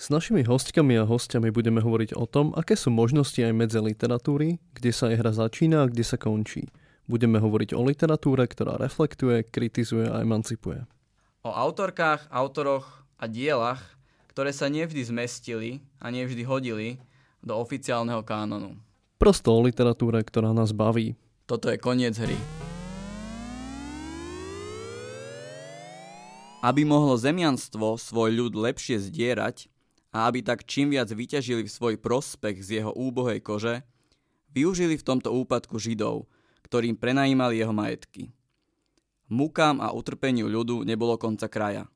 S našimi hostkami a hostiami budeme hovoriť o tom, aké sú možnosti aj medzi literatúry, kde sa jej hra začína a kde sa končí. Budeme hovoriť o literatúre, ktorá reflektuje, kritizuje a emancipuje. O autorkách, autoroch a dielach, ktoré sa nevždy zmestili a nevždy hodili do oficiálneho kánonu. Prosto o literatúre, ktorá nás baví. Toto je koniec hry. Aby mohlo zemianstvo svoj ľud lepšie zdierať, a aby tak čím viac vyťažili v svoj prospech z jeho úbohej kože, využili v tomto úpadku Židov, ktorým prenajímali jeho majetky. Mukám a utrpeniu ľudu nebolo konca kraja.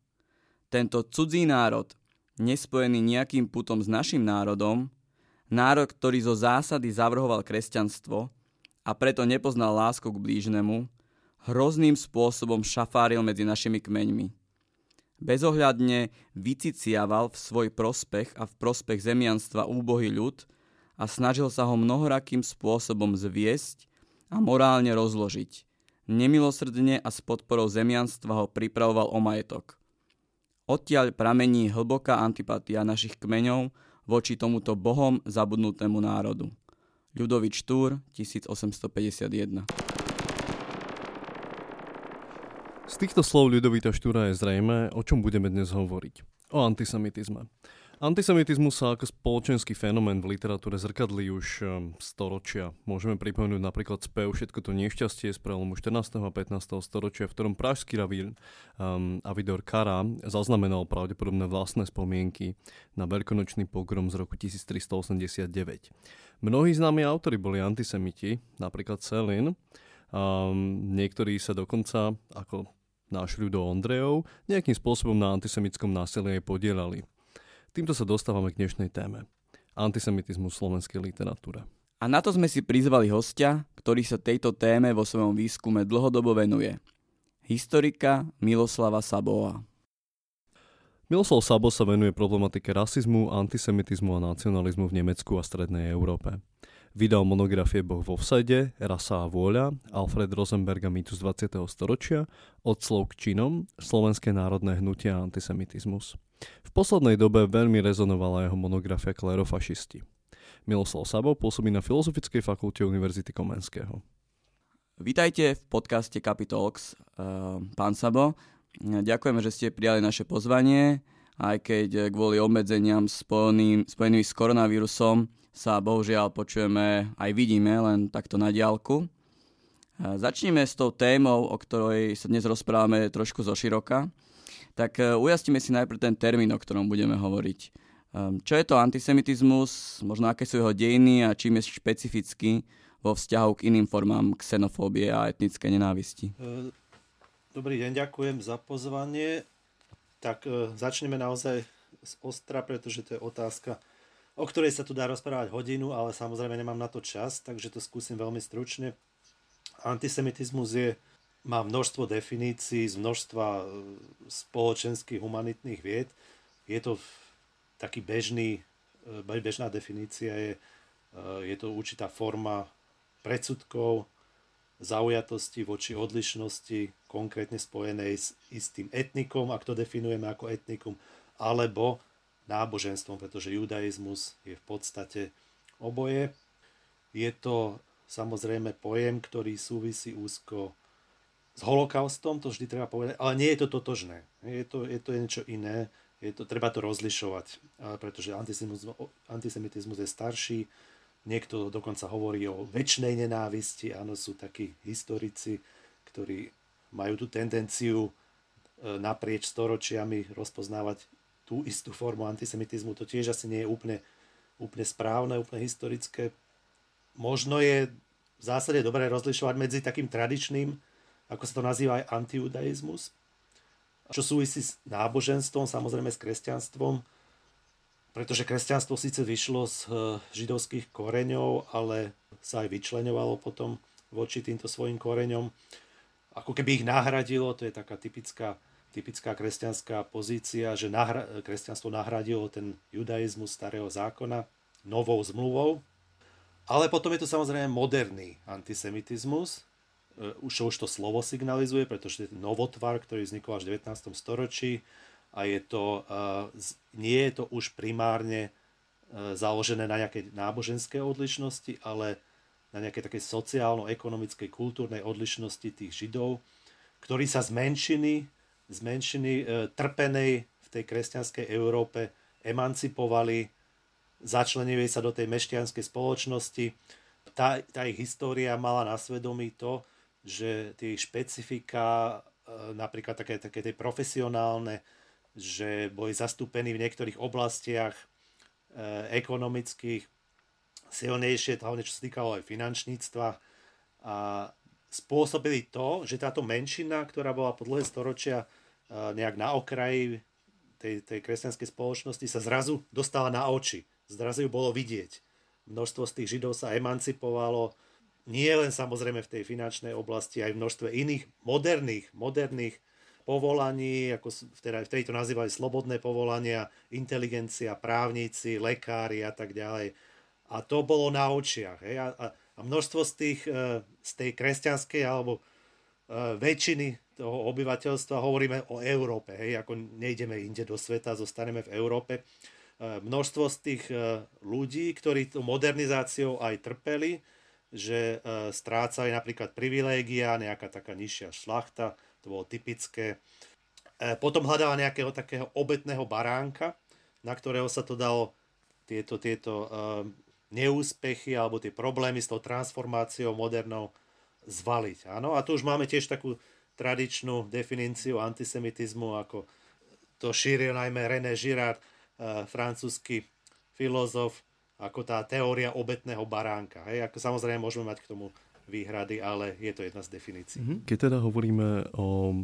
Tento cudzí národ, nespojený nejakým putom s našim národom, národ, ktorý zo zásady zavrhoval kresťanstvo a preto nepoznal lásku k blížnemu, hrozným spôsobom šafáril medzi našimi kmeňmi bezohľadne vyciciaval v svoj prospech a v prospech zemianstva úbohý ľud a snažil sa ho mnohorakým spôsobom zviesť a morálne rozložiť. Nemilosrdne a s podporou zemianstva ho pripravoval o majetok. Odtiaľ pramení hlboká antipatia našich kmeňov voči tomuto bohom zabudnutému národu. Ľudovič Túr, 1851 z týchto slov Ľudovita Štúra je zrejme, o čom budeme dnes hovoriť. O antisemitizme. Antisemitizmus sa ako spoločenský fenomén v literatúre zrkadlí už um, storočia. Môžeme pripomenúť napríklad spev Všetko to nešťastie z prelomu 14. a 15. storočia, v ktorom pražský ravín um, Avidor Kara zaznamenal pravdepodobné vlastné spomienky na veľkonočný pogrom z roku 1389. Mnohí známi autori boli antisemiti, napríklad Selin, Um, niektorí sa dokonca, ako náš Ľudo Ondrejov, nejakým spôsobom na antisemickom násilí aj podielali. Týmto sa dostávame k dnešnej téme. Antisemitizmus v slovenskej literatúre. A na to sme si prizvali hostia, ktorý sa tejto téme vo svojom výskume dlhodobo venuje. Historika Miloslava Sabova. Miloslav Sabo sa venuje problematike rasizmu, antisemitizmu a nacionalizmu v Nemecku a strednej Európe. Vydal monografie Boh vo vsade, Rasa a vôľa, Alfred Rosenberg a mýtus 20. storočia, Od slov k činom, Slovenské národné hnutie a antisemitizmus. V poslednej dobe veľmi rezonovala jeho monografia Klerofašisti. Miloslav Sabo pôsobí na Filozofickej fakulte Univerzity Komenského. Vítajte v podcaste Capitalx, uh, pán Sabo. Ďakujeme, že ste prijali naše pozvanie, aj keď kvôli obmedzeniam spojeným, spojeným s koronavírusom sa bohužiaľ počujeme aj vidíme len takto na diálku. Začneme s tou témou, o ktorej sa dnes rozprávame trošku zo široka. Tak e, ujasníme si najprv ten termín, o ktorom budeme hovoriť. E, čo je to antisemitizmus, možno aké sú jeho dejiny a čím je špecifický vo vzťahu k iným formám xenofóbie a etnické nenávisti? E, dobrý deň, ďakujem za pozvanie. Tak začneme naozaj z ostra, pretože to je otázka, o ktorej sa tu dá rozprávať hodinu, ale samozrejme nemám na to čas, takže to skúsim veľmi stručne. Antisemitizmus je, má množstvo definícií z množstva e, spoločenských humanitných vied. Je to taký bežný, e, bežná definícia je, e, je to určitá forma predsudkov, zaujatosti voči odlišnosti, konkrétne spojenej s istým etnikom, ak to definujeme ako etnikum, alebo náboženstvom, pretože judaizmus je v podstate oboje. Je to samozrejme pojem, ktorý súvisí úzko s holokaustom, to vždy treba povedať, ale nie je to totožné. Je to, je to niečo iné, je to, treba to rozlišovať, pretože antisemitizmus, antisemitizmus je starší, niekto dokonca hovorí o väčšnej nenávisti, áno, sú takí historici, ktorí majú tú tendenciu e, naprieč storočiami rozpoznávať tú istú formu antisemitizmu. To tiež asi nie je úplne, úplne správne, úplne historické. Možno je v zásade dobré rozlišovať medzi takým tradičným, ako sa to nazýva aj antijudaizmus, čo súvisí s náboženstvom, samozrejme s kresťanstvom, pretože kresťanstvo síce vyšlo z eh, židovských koreňov, ale sa aj vyčleňovalo potom voči týmto svojim koreňom. Ako keby ich nahradilo, to je taká typická, typická kresťanská pozícia, že nahra, kresťanstvo nahradilo ten judaizmus starého zákona novou zmluvou. Ale potom je to samozrejme moderný antisemitizmus, E, už, už to slovo signalizuje, pretože je to novotvar, ktorý vznikol až v 19. storočí a je to, e, nie je to už primárne e, založené na nejakej náboženskej odlišnosti, ale na nejakej takej sociálno-ekonomickej, kultúrnej odlišnosti tých židov, ktorí sa z menšiny, z menšiny trpenej v tej kresťanskej Európe emancipovali, začlenili sa do tej mešťanskej spoločnosti. Tá, tá ich história mala na svedomí to, že tie špecifika, e, napríklad také, také tie profesionálne, že boli zastúpení v niektorých oblastiach e, ekonomických silnejšie, hlavne čo sa týkalo aj finančníctva a spôsobili to, že táto menšina, ktorá bola po dlhé storočia e, nejak na okraji tej, tej kresťanskej spoločnosti, sa zrazu dostala na oči. Zrazu ju bolo vidieť. Množstvo z tých židov sa emancipovalo, nie len samozrejme v tej finančnej oblasti, aj v množstve iných moderných, moderných povolaní, ako teda vtedy to nazývali slobodné povolania, inteligencia, právnici, lekári a tak ďalej. A to bolo na očiach. Hej? A, a, a množstvo z, tých, e, z tej kresťanskej alebo e, väčšiny toho obyvateľstva, hovoríme o Európe, hej? ako nejdeme inde do sveta, zostaneme v Európe. E, množstvo z tých ľudí, ktorí tú modernizáciou aj trpeli, že strácali napríklad privilégia, nejaká taká nižšia šlachta, to bolo typické. Potom hľadala nejakého takého obetného baránka, na ktorého sa to dalo tieto, tieto neúspechy alebo tie problémy s tou transformáciou modernou zvaliť. Áno? A tu už máme tiež takú tradičnú definíciu antisemitizmu, ako to šíril najmä René Girard, francúzsky filozof, ako tá teória obetného baránka. Hej? Ako samozrejme môžeme mať k tomu výhrady, ale je to jedna z definícií. Mhm. Keď teda hovoríme o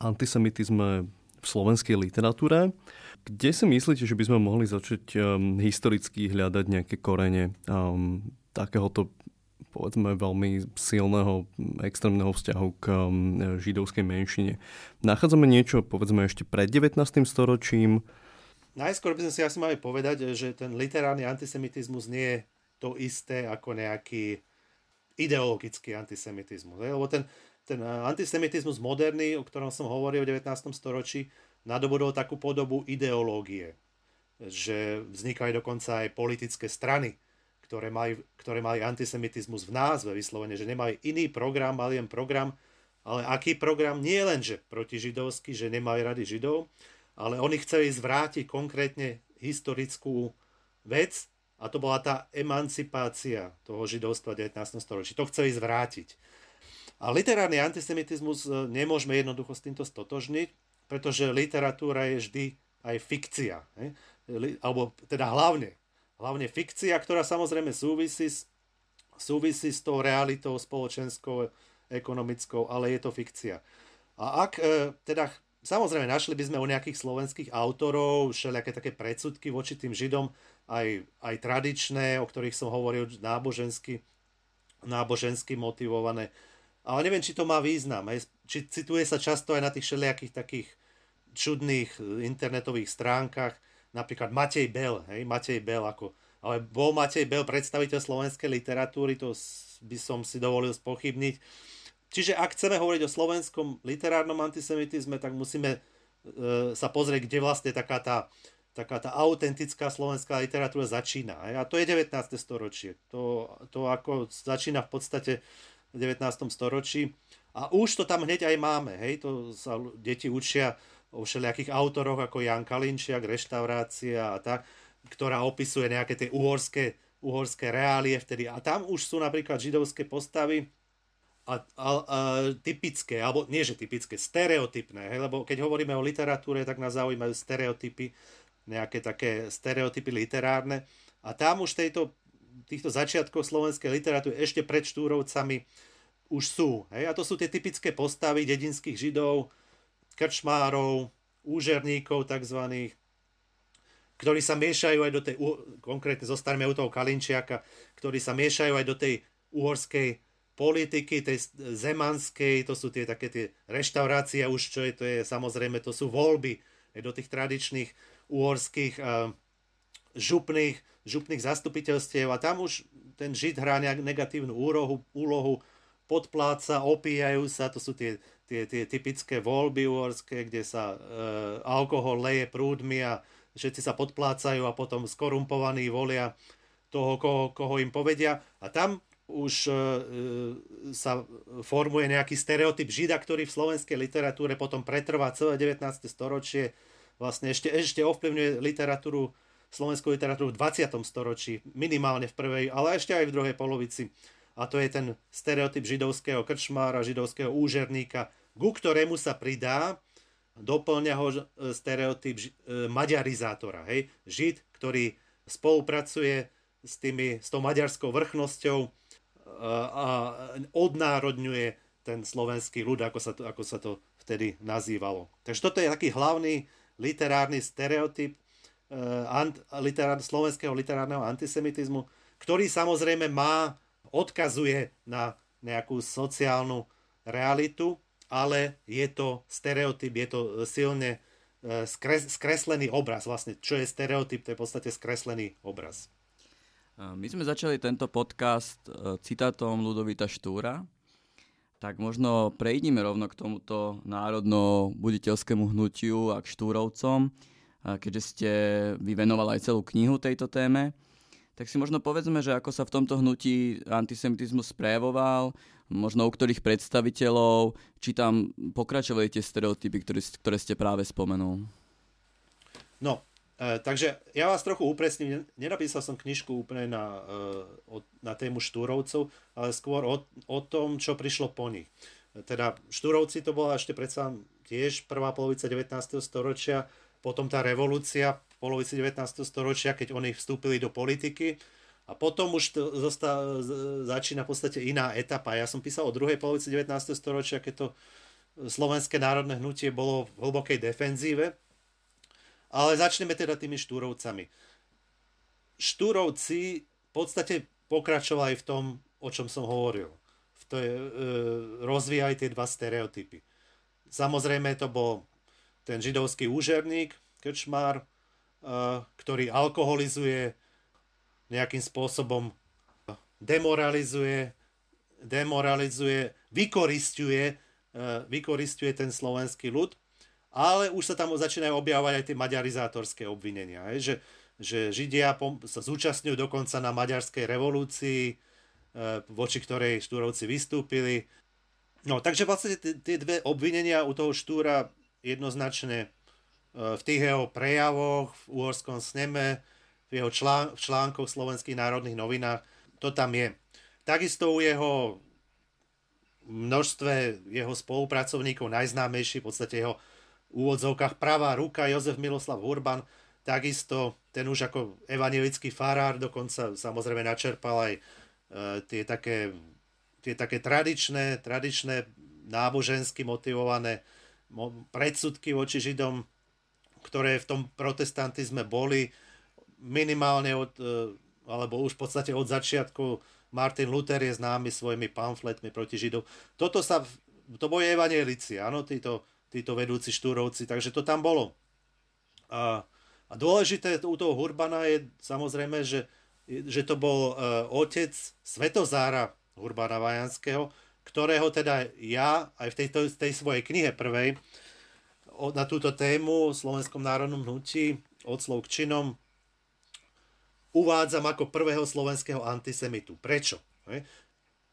antisemitizme v slovenskej literatúre, kde si myslíte, že by sme mohli začať um, historicky hľadať nejaké korene um, takéhoto povedzme veľmi silného extrémneho vzťahu k um, židovskej menšine. Nachádzame niečo povedzme ešte pred 19. storočím, najskôr by sme si asi mali povedať, že ten literárny antisemitizmus nie je to isté ako nejaký ideologický antisemitizmus. Lebo ten, ten antisemitizmus moderný, o ktorom som hovoril v 19. storočí, nadobudol takú podobu ideológie. Že vznikali dokonca aj politické strany, ktoré mali, ktoré mali antisemitizmus v názve vyslovene, že nemali iný program, mali len program, ale aký program nie len, že protižidovský, že nemali rady židov, ale oni chceli zvrátiť konkrétne historickú vec a to bola tá emancipácia toho židovstva v 19. storočí. To chceli zvrátiť. A literárny antisemitizmus e, nemôžeme jednoducho s týmto stotožniť, pretože literatúra je vždy aj fikcia. Ne? Alebo teda hlavne. Hlavne fikcia, ktorá samozrejme súvisí s, súvisí s tou realitou spoločenskou, ekonomickou, ale je to fikcia. A ak e, teda Samozrejme, našli by sme u nejakých slovenských autorov všelijaké také predsudky voči tým Židom, aj, aj tradičné, o ktorých som hovoril, nábožensky, nábožensky motivované. Ale neviem, či to má význam. Či cituje sa často aj na tých všelijakých takých čudných internetových stránkach, napríklad Matej Bel, hej, Matej Bel ako, ale bol Matej Bel predstaviteľ slovenskej literatúry, to by som si dovolil spochybniť Čiže ak chceme hovoriť o slovenskom literárnom antisemitizme, tak musíme e, sa pozrieť, kde vlastne taká tá, taká tá autentická slovenská literatúra začína. A to je 19. storočie. To, to ako začína v podstate 19. storočí. A už to tam hneď aj máme. Hej? To sa deti učia o všelijakých autoroch ako Jan Kalinčiak, Reštaurácia a tak, ktorá opisuje nejaké tie uhorské, uhorské reálie vtedy. A tam už sú napríklad židovské postavy, a, a, a typické, alebo nie že typické, stereotypné, hej, lebo keď hovoríme o literatúre, tak nás zaujímajú stereotypy, nejaké také stereotypy literárne. A tam už tejto, týchto začiatkov slovenskej literatúry ešte pred Štúrovcami už sú. Hej? A to sú tie typické postavy dedinských židov, krčmárov, úžerníkov tzv., ktorí sa miešajú aj do tej, konkrétne zostarme u toho Kalinčiaka, ktorí sa miešajú aj do tej uhorskej politiky, tej zemanskej, to sú tie také tie reštaurácie už, čo je, to je samozrejme, to sú voľby do tých tradičných uhorských uh, župných, župných zastupiteľstiev a tam už ten žid hrá negatívnu úlohu, úlohu podpláca, opíjajú sa, to sú tie, tie, tie typické voľby uhorské, kde sa uh, alkohol leje prúdmi a všetci sa podplácajú a potom skorumpovaní volia toho, koho, koho im povedia. A tam už e, sa formuje nejaký stereotyp žida, ktorý v slovenskej literatúre potom pretrvá celé 19. storočie, vlastne ešte, ešte ovplyvňuje literatúru, slovenskú literatúru v 20. storočí, minimálne v prvej, ale ešte aj v druhej polovici. A to je ten stereotyp židovského krčmára, židovského úžerníka, ku ktorému sa pridá, doplňa ho stereotyp e, maďarizátora. Hej? Žid, ktorý spolupracuje s, tými, s tou maďarskou vrchnosťou, a odnárodňuje ten slovenský ľud, ako sa to, ako sa to vtedy nazývalo. Takže toto je taký hlavný literárny stereotyp uh, literár, slovenského literárneho antisemitizmu, ktorý samozrejme má, odkazuje na nejakú sociálnu realitu, ale je to stereotyp, je to silne uh, skres, skreslený obraz. Vlastne, čo je stereotyp, to je v podstate skreslený obraz. My sme začali tento podcast citátom Ludovita Štúra, tak možno prejdime rovno k tomuto národno-buditeľskému hnutiu a k Štúrovcom, keďže ste vyvenovali aj celú knihu tejto téme. Tak si možno povedzme, že ako sa v tomto hnutí antisemitizmus prejavoval, možno u ktorých predstaviteľov, či tam pokračovali tie stereotypy, ktoré, ktoré ste práve spomenul. No, E, takže ja vás trochu upresním, nenapísal som knižku úplne na, e, na tému Štúrovcov, ale skôr o, o tom, čo prišlo po nich. Teda Štúrovci to bola ešte predsa tiež prvá polovica 19. storočia, potom tá revolúcia v polovici 19. storočia, keď oni vstúpili do politiky a potom už to zosta, začína v podstate iná etapa. Ja som písal o druhej polovici 19. storočia, keď to slovenské národné hnutie bolo v hlbokej defenzíve, ale začneme teda tými štúrovcami. Štúrovci v podstate pokračovali v tom, o čom som hovoril. V to e, rozvíjali tie dva stereotypy. Samozrejme to bol ten židovský úžerník, krčmár, e, ktorý alkoholizuje, nejakým spôsobom demoralizuje, demoralizuje, vykoristuje, e, vykoristuje ten slovenský ľud ale už sa tam začínajú objavovať aj tie maďarizátorské obvinenia, že, že Židia sa zúčastňujú dokonca na maďarskej revolúcii, voči ktorej Štúrovci vystúpili. No, takže vlastne tie dve obvinenia u toho Štúra jednoznačne e, v tých jeho prejavoch, v Uhorskom sneme, v jeho člán, v článkoch v slovenských národných novinách, to tam je. Takisto u jeho množstve jeho spolupracovníkov, najznámejší v podstate jeho úvodzovkách pravá ruka Jozef Miloslav Urban, takisto ten už ako evangelický farár dokonca samozrejme načerpal aj e, tie také, tie také tradičné, tradičné nábožensky motivované predsudky voči Židom, ktoré v tom protestantizme boli minimálne od, e, alebo už v podstate od začiatku Martin Luther je známy svojimi pamfletmi proti Židov. Toto sa, to boli evangelici, áno, títo títo vedúci štúrovci, takže to tam bolo. A, a dôležité u toho Hurbana je samozrejme, že, že to bol uh, otec Svetozára Hurbana Vajanského, ktorého teda ja aj v tejto, tej svojej knihe prvej na túto tému v Slovenskom národnom hnutí od slov k činom uvádzam ako prvého slovenského antisemitu. Prečo?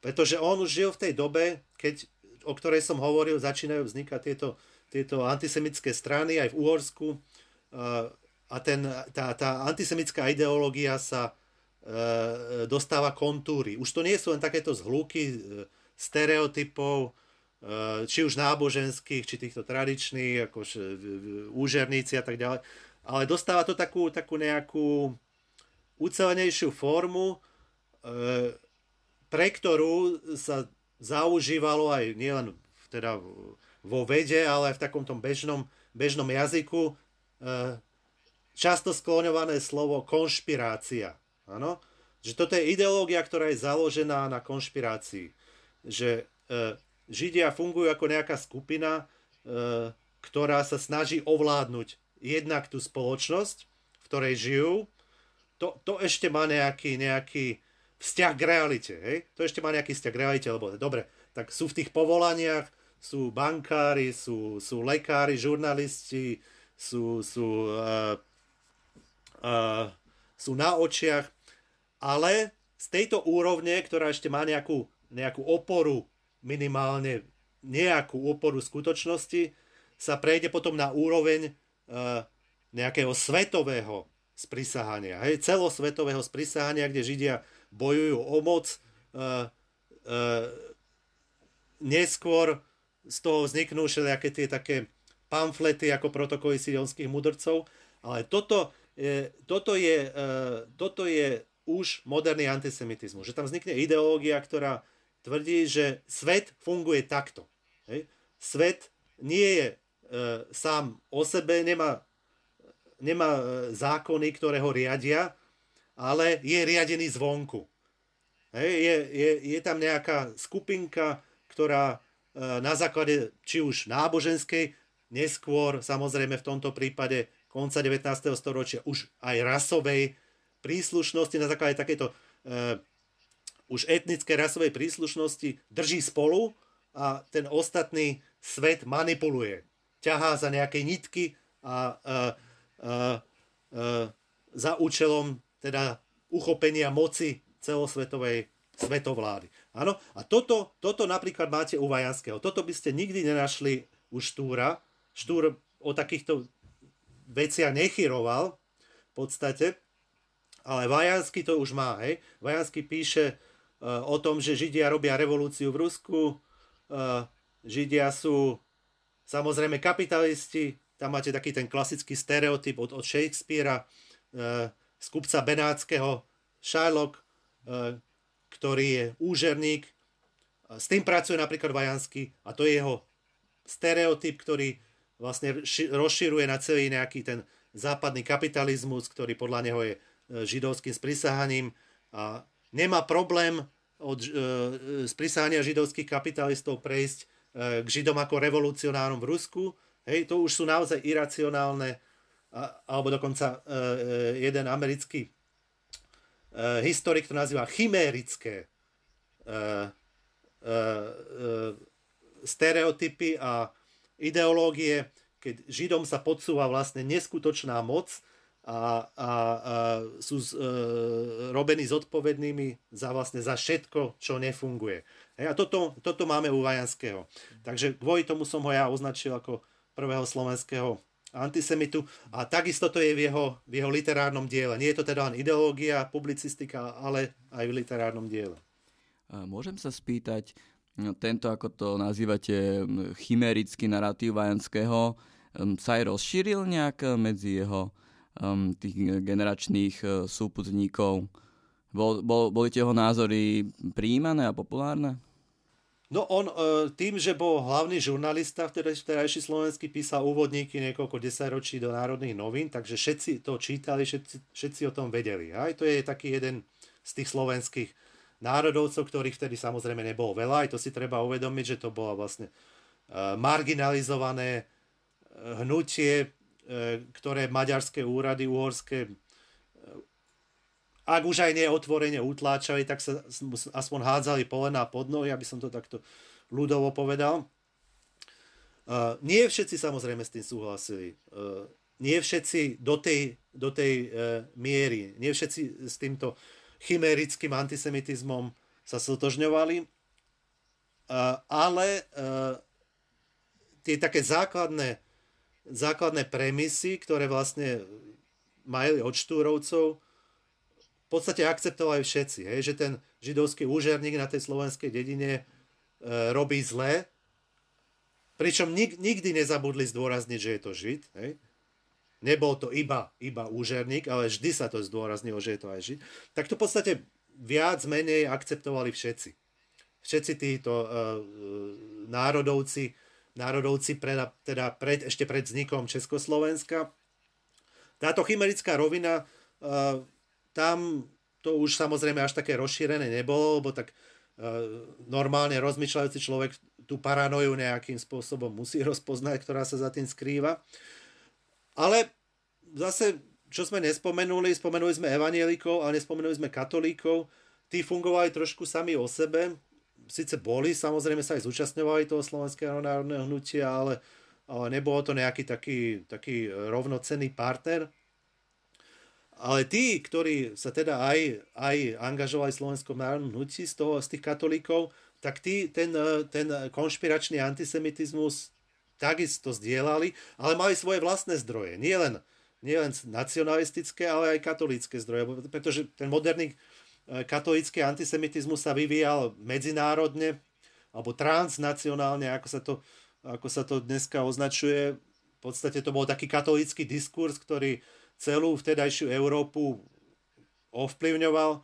Pretože on už žil v tej dobe, keď o ktorej som hovoril, začínajú vznikať tieto, tieto antisemické strany aj v Uhorsku a ten, tá, tá antisemická ideológia sa e, dostáva kontúry. Už to nie sú len takéto zhluky e, stereotypov, či už náboženských, či týchto tradičných, ako úžerníci a tak ďalej. Ale dostáva to takú, takú nejakú ucelenejšiu formu, pre ktorú sa zaužívalo aj nielen teda vo vede, ale aj v takom tom bežnom, bežnom jazyku často skloňované slovo konšpirácia. Áno? Že toto je ideológia, ktorá je založená na konšpirácii. Že e, Židia fungujú ako nejaká skupina, e, ktorá sa snaží ovládnuť jednak tú spoločnosť, v ktorej žijú. To, to ešte má nejaký, nejaký vzťah k realite. Hej? To ešte má nejaký vzťah k realite, lebo dobre, tak sú v tých povolaniach, sú bankári, sú, sú lekári, žurnalisti, sú, sú, uh, uh, sú na očiach ale z tejto úrovne, ktorá ešte má nejakú, nejakú oporu, minimálne nejakú oporu skutočnosti, sa prejde potom na úroveň uh, nejakého svetového sprisahania, hej, celosvetového sprisahania, kde Židia bojujú o moc. Uh, uh, neskôr z toho vzniknú všelijaké tie také pamflety ako protokoly sidonských mudrcov, ale toto, je, toto, je, uh, toto je už moderný antisemitizmus. Že tam vznikne ideológia, ktorá tvrdí, že svet funguje takto. Hej? Svet nie je e, sám o sebe, nemá, nemá e, zákony, ktoré ho riadia, ale je riadený zvonku. Hej? Je, je, je tam nejaká skupinka, ktorá e, na základe či už náboženskej, neskôr samozrejme v tomto prípade konca 19. storočia už aj rasovej, príslušnosti, na základe takéto uh, už etnické rasovej príslušnosti drží spolu a ten ostatný svet manipuluje. Ťahá za nejaké nitky a uh, uh, uh, za účelom teda uchopenia moci celosvetovej svetovlády. Áno? A toto, toto napríklad máte u Vajanského. Toto by ste nikdy nenašli u Štúra. Štúr o takýchto veciach nechyroval v podstate. Ale Vajansky to už má. Hej? Vajansky píše o tom, že Židia robia revolúciu v Rusku, uh, Židia sú samozrejme kapitalisti, tam máte taký ten klasický stereotyp od, od Shakespearea, z kupca Benátskeho, Shylock, ktorý je úžerník. S tým pracuje napríklad Vajansky a to je jeho stereotyp, ktorý vlastne rozširuje na celý nejaký ten západný kapitalizmus, ktorý podľa neho je židovským sprisahaním. A nemá problém od e, sprisahania židovských kapitalistov prejsť e, k židom ako revolucionárom v Rusku. Hej, to už sú naozaj iracionálne, alebo dokonca e, jeden americký historik to nazýva chimérické stereotypy a ideológie, keď Židom sa podsúva vlastne neskutočná moc, a, a, a sú z, e, robení zodpovednými za vlastne za všetko, čo nefunguje. Hej, a toto, toto máme u Vajanského. Takže kvôli tomu som ho ja označil ako prvého slovenského antisemitu a takisto to je v jeho, v jeho literárnom diele. Nie je to teda len ideológia, publicistika, ale aj v literárnom diele. Môžem sa spýtať, no, tento, ako to nazývate, chimerický narratív Vajanského, sa aj rozšíril nejak medzi jeho um, tých generačných uh, súputníkov. Bol, bol, boli tie jeho názory príjmané a populárne? No on uh, tým, že bol hlavný žurnalista vtedajší slovenský, písal úvodníky niekoľko desaťročí do národných novín, takže všetci to čítali, všetci, všetci o tom vedeli. Aj to je taký jeden z tých slovenských národovcov, ktorých vtedy samozrejme nebolo veľa, aj to si treba uvedomiť, že to bolo vlastne uh, marginalizované hnutie, ktoré maďarské úrady uhorské e, ak už aj neotvorene utláčali, tak sa aspoň hádzali polená pod nohy, aby som to takto ľudovo povedal. Uh, nie všetci samozrejme s tým súhlasili. Nie všetci do tej, do tej miery, nie všetci s týmto chimerickým antisemitizmom sa stotožňovali, ale tie také základné základné premisy, ktoré vlastne mali od štúrovcov, v podstate akceptovali všetci, hej, že ten židovský úžerník na tej slovenskej dedine robí zle, pričom nik, nikdy nezabudli zdôrazniť, že je to Žid. Hej? Nebol to iba, iba úžerník, ale vždy sa to zdôraznilo, že je to aj Žid. Tak to v podstate viac menej akceptovali všetci. Všetci títo uh, národovci, národovci preda, teda pred, ešte pred vznikom Československa. Táto chimerická rovina, uh, tam to už samozrejme až také rozšírené nebolo, lebo tak uh, normálne rozmýšľajúci človek tú paranoju nejakým spôsobom musí rozpoznať, ktorá sa za tým skrýva. Ale zase, čo sme nespomenuli, spomenuli sme evanielikov, ale nespomenuli sme katolíkov. Tí fungovali trošku sami o sebe, síce boli, samozrejme sa aj zúčastňovali toho slovenského národného hnutia, ale, ale nebolo to nejaký taký, taký rovnocenný partner. Ale tí, ktorí sa teda aj, aj angažovali v slovenskom národnom hnutí z, toho, z tých katolíkov, tak tí ten, ten konšpiračný antisemitizmus takisto zdieľali, ale mali svoje vlastné zdroje. Nie len, nie len nacionalistické, ale aj katolícke zdroje. Pretože ten moderný E, katolícky antisemitizmus sa vyvíjal medzinárodne alebo transnacionálne, ako sa to, ako sa to dneska označuje. V podstate to bol taký katolícky diskurs, ktorý celú vtedajšiu Európu ovplyvňoval.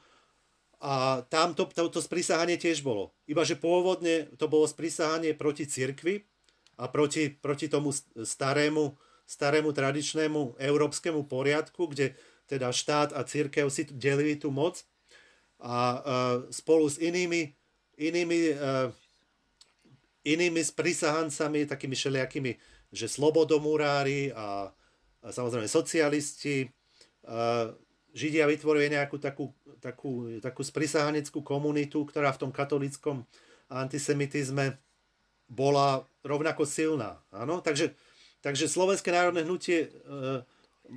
A tam to, to, to sprísahanie tiež bolo. Iba že pôvodne to bolo sprísahanie proti cirkvi a proti, proti tomu starému, starému tradičnému európskemu poriadku, kde teda štát a církev si delili tú moc a uh, spolu s inými, inými, uh, inými sprisahancami, takými všelijakými, že slobodomurári a, a samozrejme socialisti, uh, Židia vytvorili nejakú takú, takú, takú sprisahaneckú komunitu, ktorá v tom katolickom antisemitizme bola rovnako silná. Áno? Takže, takže Slovenské národné hnutie e,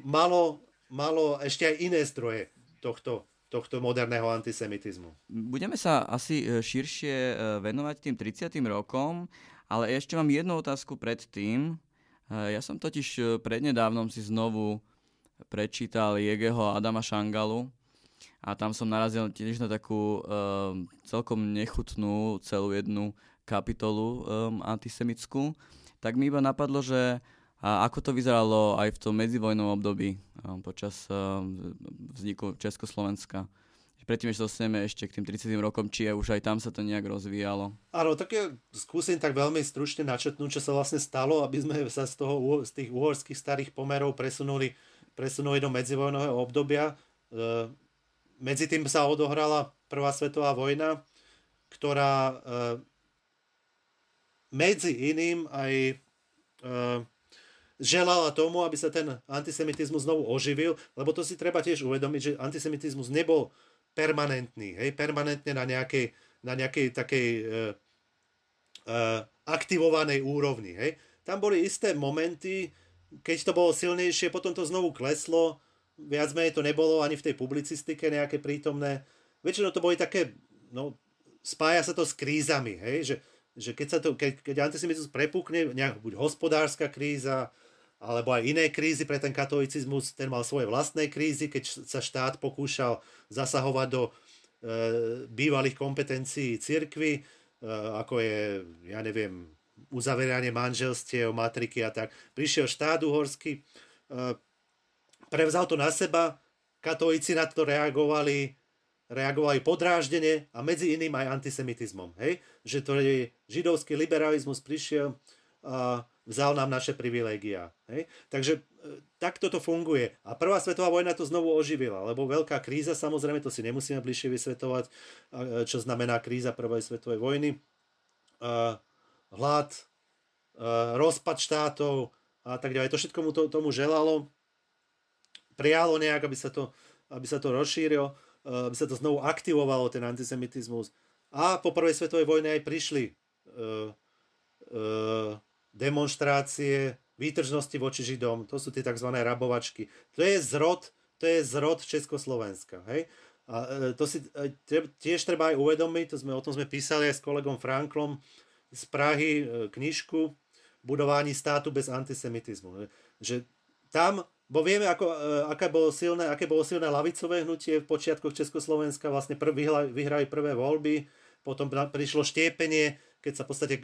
malo, malo ešte aj iné zdroje tohto, tohto moderného antisemitizmu. Budeme sa asi e, širšie e, venovať tým 30. rokom, ale ešte mám jednu otázku pred tým. E, ja som totiž prednedávnom si znovu prečítal Jegeho Adama Šangalu a tam som narazil tiež na takú celkom nechutnú celú jednu kapitolu um, antisemickú. Tak mi iba napadlo, že a ako to vyzeralo aj v tom medzivojnovom období um, počas um, vzniku Československa? Predtým, než dostaneme ešte k tým 30 rokom, či je už aj tam sa to nejak rozvíjalo? Áno, tak ja skúsim tak veľmi stručne načetnúť, čo sa vlastne stalo, aby sme sa z, toho, z tých uhorských starých pomerov presunuli, presunuli do medzivojnového obdobia. E, medzi tým sa odohrala Prvá svetová vojna, ktorá e, medzi iným aj e, želala tomu, aby sa ten antisemitizmus znovu oživil, lebo to si treba tiež uvedomiť, že antisemitizmus nebol permanentný, hej, permanentne na nejakej, na nejakej takej uh, uh, aktivovanej úrovni. Hej. Tam boli isté momenty, keď to bolo silnejšie, potom to znovu kleslo, viac menej to nebolo ani v tej publicistike nejaké prítomné. Väčšinou to boli také, no, spája sa to s krízami, hej, že, že keď, sa to, keď, keď antisemitizmus prepukne, nejak buď hospodárska kríza, alebo aj iné krízy pre ten katolicizmus, ten mal svoje vlastné krízy, keď sa štát pokúšal zasahovať do e, bývalých kompetencií cirkvy, e, ako je, ja neviem, uzaveranie manželstiev, matriky a tak. Prišiel štát uhorský, e, prevzal to na seba, katolíci na to reagovali, reagovali podráždene a medzi iným aj antisemitizmom. Hej? Že to je židovský liberalizmus prišiel a vzal nám naše privilégia. Hej? Takže e, takto to funguje. A prvá svetová vojna to znovu oživila, lebo veľká kríza, samozrejme, to si nemusíme bližšie vysvetovať, e, čo znamená kríza prvej svetovej vojny. E, hlad, rozpad štátov a tak ďalej. To všetko mu to, tomu želalo. Prijalo nejak, aby sa to, aby sa to rozšírilo, aby sa to znovu aktivovalo, ten antisemitizmus. A po prvej svetovej vojne aj prišli uh, demonstrácie, výtržnosti voči Židom, to sú tie tzv. rabovačky. To je zrod, to je zrod Československa. Hej? A e, to si e, tiež treba aj uvedomiť, to sme, o tom sme písali aj s kolegom Franklom z Prahy e, knižku Budování státu bez antisemitizmu. Že tam, bo vieme, ako, aké, bolo silné, aké bolo silné lavicové hnutie v počiatkoch Československa, vlastne prv, vyhrali, prvé voľby, potom prišlo štiepenie keď sa v podstate e,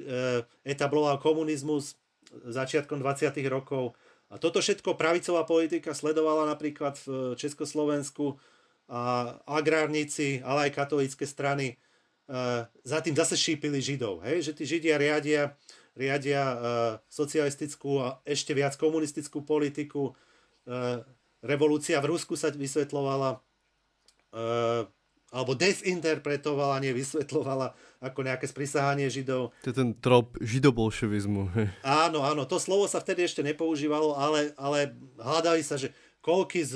etabloval komunizmus začiatkom 20. rokov. A toto všetko pravicová politika sledovala napríklad v Československu a agrárnici, ale aj katolícke strany e, za tým zase šípili Židov. Hej? Že tí Židia riadia, riadia e, socialistickú a ešte viac komunistickú politiku. Revolúcia v Rusku sa vysvetlovala alebo desinterpretovala, nie vysvetlovala ako nejaké sprisahanie Židov. To je ten trop židobolševizmu. Áno, áno, to slovo sa vtedy ešte nepoužívalo, ale, ale hľadali sa, že koľky z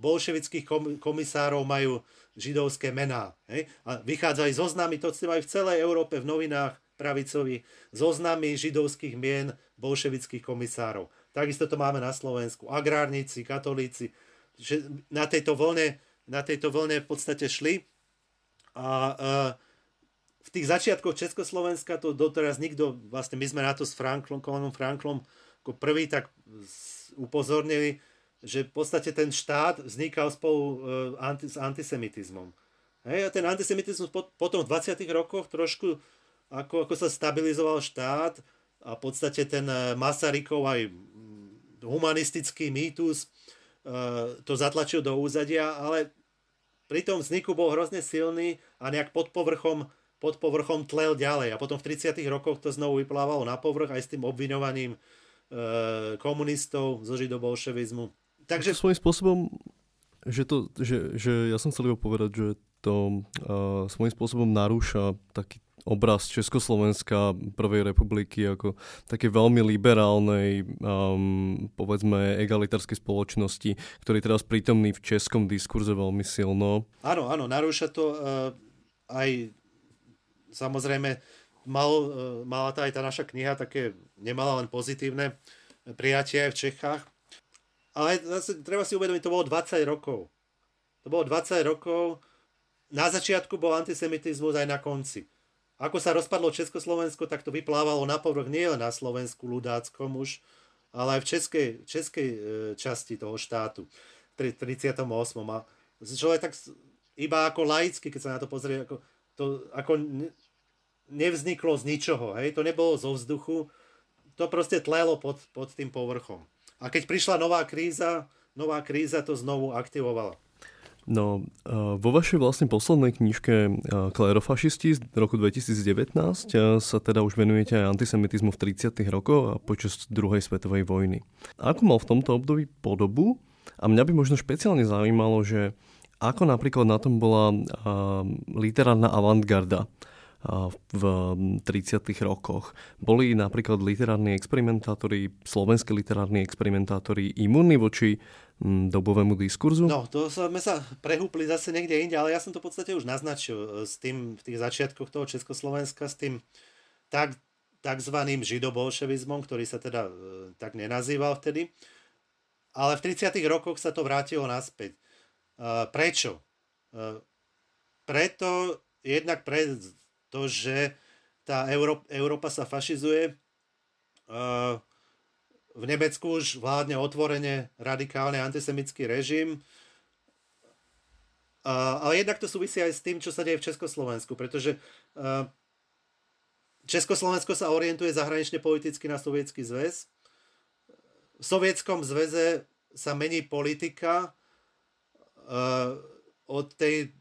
bolševických komisárov majú židovské mená. Hej? A vychádzali zoznamy, to ste majú v celej Európe v novinách pravicovi, zoznamy židovských mien bolševických komisárov. Takisto to máme na Slovensku. Agrárnici, katolíci, že na tejto vlne na tejto vlne v podstate šli. A uh, v tých začiatkoch Československa to doteraz nikto, vlastne my sme na to s Franklom, Kolonom Franklom ako prvý tak upozornili, že v podstate ten štát vznikal spolu uh, anti, s antisemitizmom. Hej, a ten antisemitizmus po, potom v 20. rokoch trošku ako, ako sa stabilizoval štát a v podstate ten e, Masarykov aj humanistický mýtus to zatlačil do úzadia, ale pri tom vzniku bol hrozne silný a nejak pod povrchom, pod povrchom tlel ďalej. A potom v 30. rokoch to znovu vyplávalo na povrch aj s tým obviňovaním e, komunistov zo židobolševizmu. Takže... Svojím spôsobom, že, to, že, že ja som chcel povedať, že to uh, svojím spôsobom narúša taký obraz Československa Prvej republiky ako také veľmi liberálnej, um, povedzme, egalitárskej spoločnosti, ktorý teraz prítomný v českom diskurze veľmi silno. Áno, áno, narúša to uh, aj samozrejme mal, uh, mala tá aj tá naša kniha také, nemala len pozitívne prijatie aj v Čechách. Ale zase treba si uvedomiť, to bolo 20 rokov. To bolo 20 rokov. Na začiatku bol antisemitizmus aj na konci. Ako sa rozpadlo Československo, tak to vyplávalo na povrch nie len na Slovensku ľudáckom už, ale aj v českej, českej e, časti toho štátu, v 38. A človek tak iba ako laicky, keď sa na to pozrie, ako, to ako nevzniklo z ničoho, hej? to nebolo zo vzduchu, to proste tlelo pod, pod tým povrchom. A keď prišla nová kríza, nová kríza to znovu aktivovala. No, vo vašej vlastne poslednej knižke Klerofašisti z roku 2019 sa teda už venujete aj antisemitizmu v 30. rokoch a počas druhej svetovej vojny. Ako mal v tomto období podobu? A mňa by možno špeciálne zaujímalo, že ako napríklad na tom bola literárna avantgarda v 30. rokoch. Boli napríklad literárni experimentátori, slovenskí literárni experimentátori imunní voči dobovému diskurzu? No, to sme sa prehúpli zase niekde inde, ale ja som to v podstate už naznačil e, s tým v tých začiatkoch toho Československa, s tým tak, takzvaným židobolševizmom, ktorý sa teda e, tak nenazýval vtedy. Ale v 30. rokoch sa to vrátilo naspäť. E, prečo? Preto, jednak pre to, že tá Euró- Európa sa fašizuje. V Nemecku už vládne otvorene radikálny antisemický režim. Ale jednak to súvisí aj s tým, čo sa deje v Československu, pretože Československo sa orientuje zahranične politicky na Sovietský zväz. V Sovietskom zväze sa mení politika od tej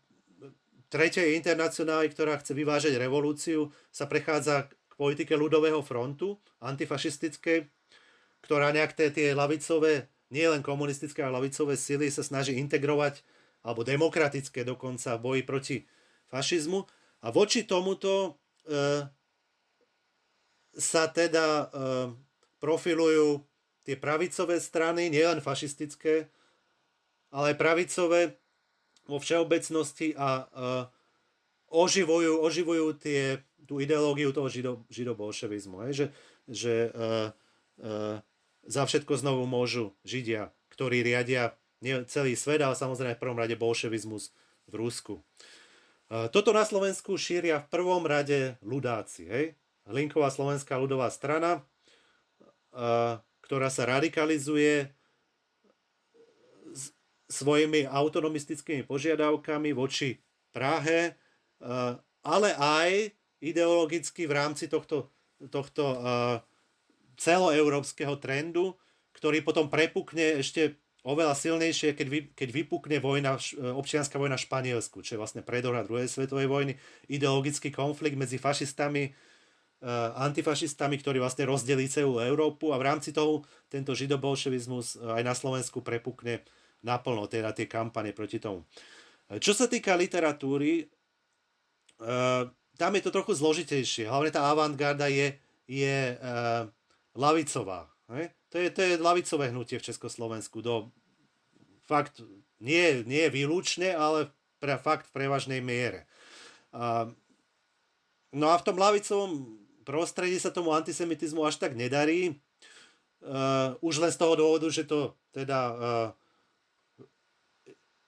tretej internacionály, ktorá chce vyvážať revolúciu, sa prechádza k politike ľudového frontu, antifašistickej, ktorá nejak tie, tie lavicové, nie len komunistické, ale lavicové sily sa snaží integrovať, alebo demokratické dokonca v boji proti fašizmu. A voči tomuto e, sa teda e, profilujú tie pravicové strany, nielen fašistické, ale aj pravicové, vo všeobecnosti a uh, oživujú, oživujú tie, tú ideológiu toho žido, židobolševizmu. Hej? Že, že uh, uh, za všetko znovu môžu Židia, ktorí riadia celý svet, ale samozrejme v prvom rade bolševizmus v Rusku. Uh, toto na Slovensku šíria v prvom rade ľudáci. Hej? Hlinková slovenská ľudová strana, ktorá sa radikalizuje svojimi autonomistickými požiadavkami voči Prahe, eh, ale aj ideologicky v rámci tohto, tohto uh, celoeurópskeho trendu, ktorý potom prepukne ešte oveľa silnejšie, keď, vy, keď vypukne vojna, občianská vojna v Španielsku, čo je vlastne predohra druhej svetovej vojny, ideologický konflikt medzi fašistami, uh, antifašistami, ktorí vlastne rozdelí celú Európu a v rámci toho tento židobolševizmus aj na Slovensku prepukne naplno, teda tie kampane proti tomu. Čo sa týka literatúry, uh, tam je to trochu zložitejšie. Hlavne tá avantgarda je, je uh, lavicová. To, je, to je lavicové hnutie v Československu. Do, fakt nie, nie výlučne, ale pre, fakt v prevažnej miere. No a v tom lavicovom prostredí sa tomu antisemitizmu až tak nedarí. Uh, už len z toho dôvodu, že to teda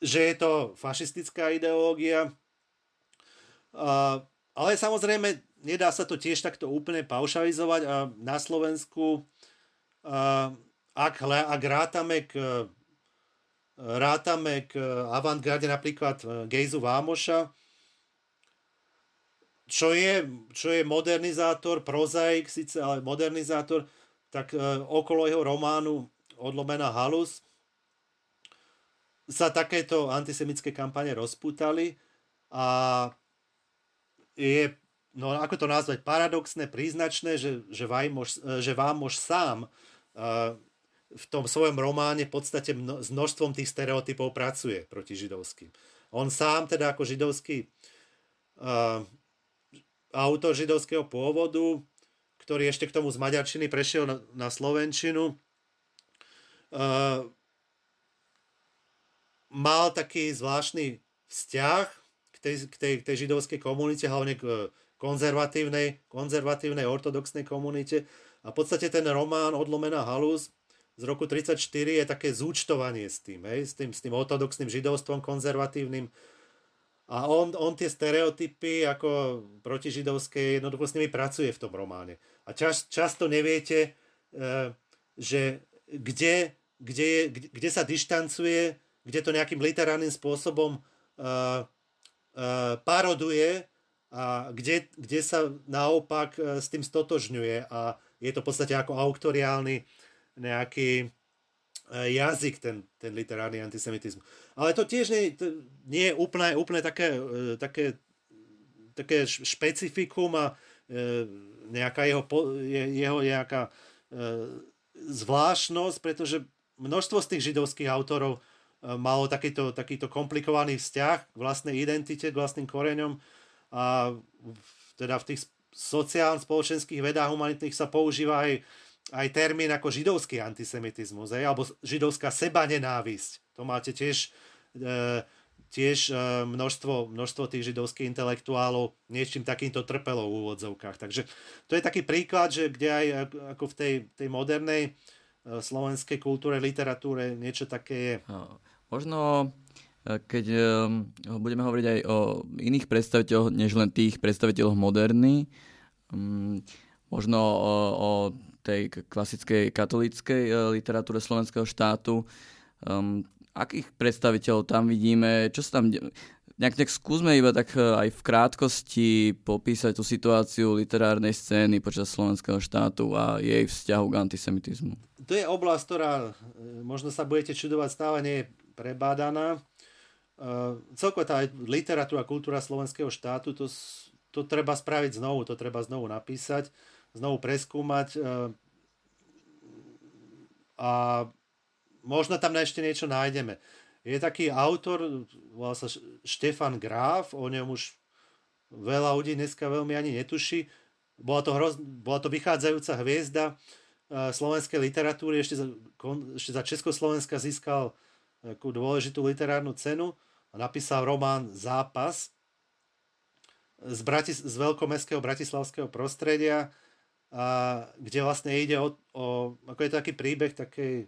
že je to fašistická ideológia. Uh, ale samozrejme, nedá sa to tiež takto úplne paušalizovať a na Slovensku, ak, ak rátame k, rátame k avantgarde napríklad e, Gejzu Vámoša, čo je, čo je modernizátor, prozaik síce, ale modernizátor, tak uh, okolo jeho románu Odlomená halus sa takéto antisemické kampane rozputali a je, no ako to nazvať, paradoxné, príznačné, že, že, Vajmož, že Vámož sám uh, v tom svojom románe v podstate mno, s množstvom tých stereotypov pracuje proti židovským. On sám teda ako židovský uh, autor židovského pôvodu, ktorý ešte k tomu z maďarčiny prešiel na, na slovenčinu, uh, mal taký zvláštny vzťah tej, k tej, k tej židovskej komunite, hlavne k e, konzervatívnej, konzervatívnej ortodoxnej komunite. A v podstate ten román Odlomená halus z roku 34 je také zúčtovanie s tým, hej, s tým, s tým ortodoxným židovstvom konzervatívnym. A on, on tie stereotypy ako protižidovské jednoducho s nimi pracuje v tom románe. A čas, často neviete, e, že kde, kde, je, kde sa dištancuje, kde to nejakým literárnym spôsobom uh, Eh, paroduje a kde, kde sa naopak eh, s tým stotožňuje a je to v podstate ako autoriálny nejaký jazyk, ten, ten literárny antisemitizmus. Ale to tiež nie, to nie je úplne, úplne také, také, také špecifikum a nejaká jeho, jeho nejaká zvláštnosť, pretože množstvo z tých židovských autorov malo takýto, takýto komplikovaný vzťah k vlastnej identite, k vlastným koreňom a teda v tých sociálnych spoločenských vedách humanitných sa používa aj, aj termín ako židovský antisemitizmus, aj, alebo židovská seba nenávisť. To máte tiež, e, tiež e, množstvo, množstvo tých židovských intelektuálov niečím takýmto trpelo v úvodzovkách. Takže to je taký príklad, že kde aj ako v tej, tej modernej e, slovenskej kultúre, literatúre niečo také je. No. Možno e, keď e, budeme hovoriť aj o iných predstaviteľoch, než len tých predstaviteľoch moderny, mm, možno o, o tej klasickej katolíckej e, literatúre slovenského štátu, um, akých predstaviteľov tam vidíme, čo sa tam... Nejak, nejak skúsme iba tak aj v krátkosti popísať tú situáciu literárnej scény počas slovenského štátu a jej vzťahu k antisemitizmu. To je oblasť, ktorá možno sa budete čudovať, stále nie je prebádaná. Uh, celkovo tá literatúra, kultúra slovenského štátu, to, to treba spraviť znovu, to treba znovu napísať, znovu preskúmať uh, a možno tam ešte niečo nájdeme. Je taký autor, volá sa Štefan Graf, o ňom už veľa ľudí dneska veľmi ani netuší. Bola to, hroz, bola to vychádzajúca hviezda uh, slovenskej literatúry, ešte za, ešte za Československa získal takú dôležitú literárnu cenu a napísal román Zápas z, Bratis- z veľkomestského bratislavského prostredia, a, kde vlastne ide o, o, ako je to taký príbeh takej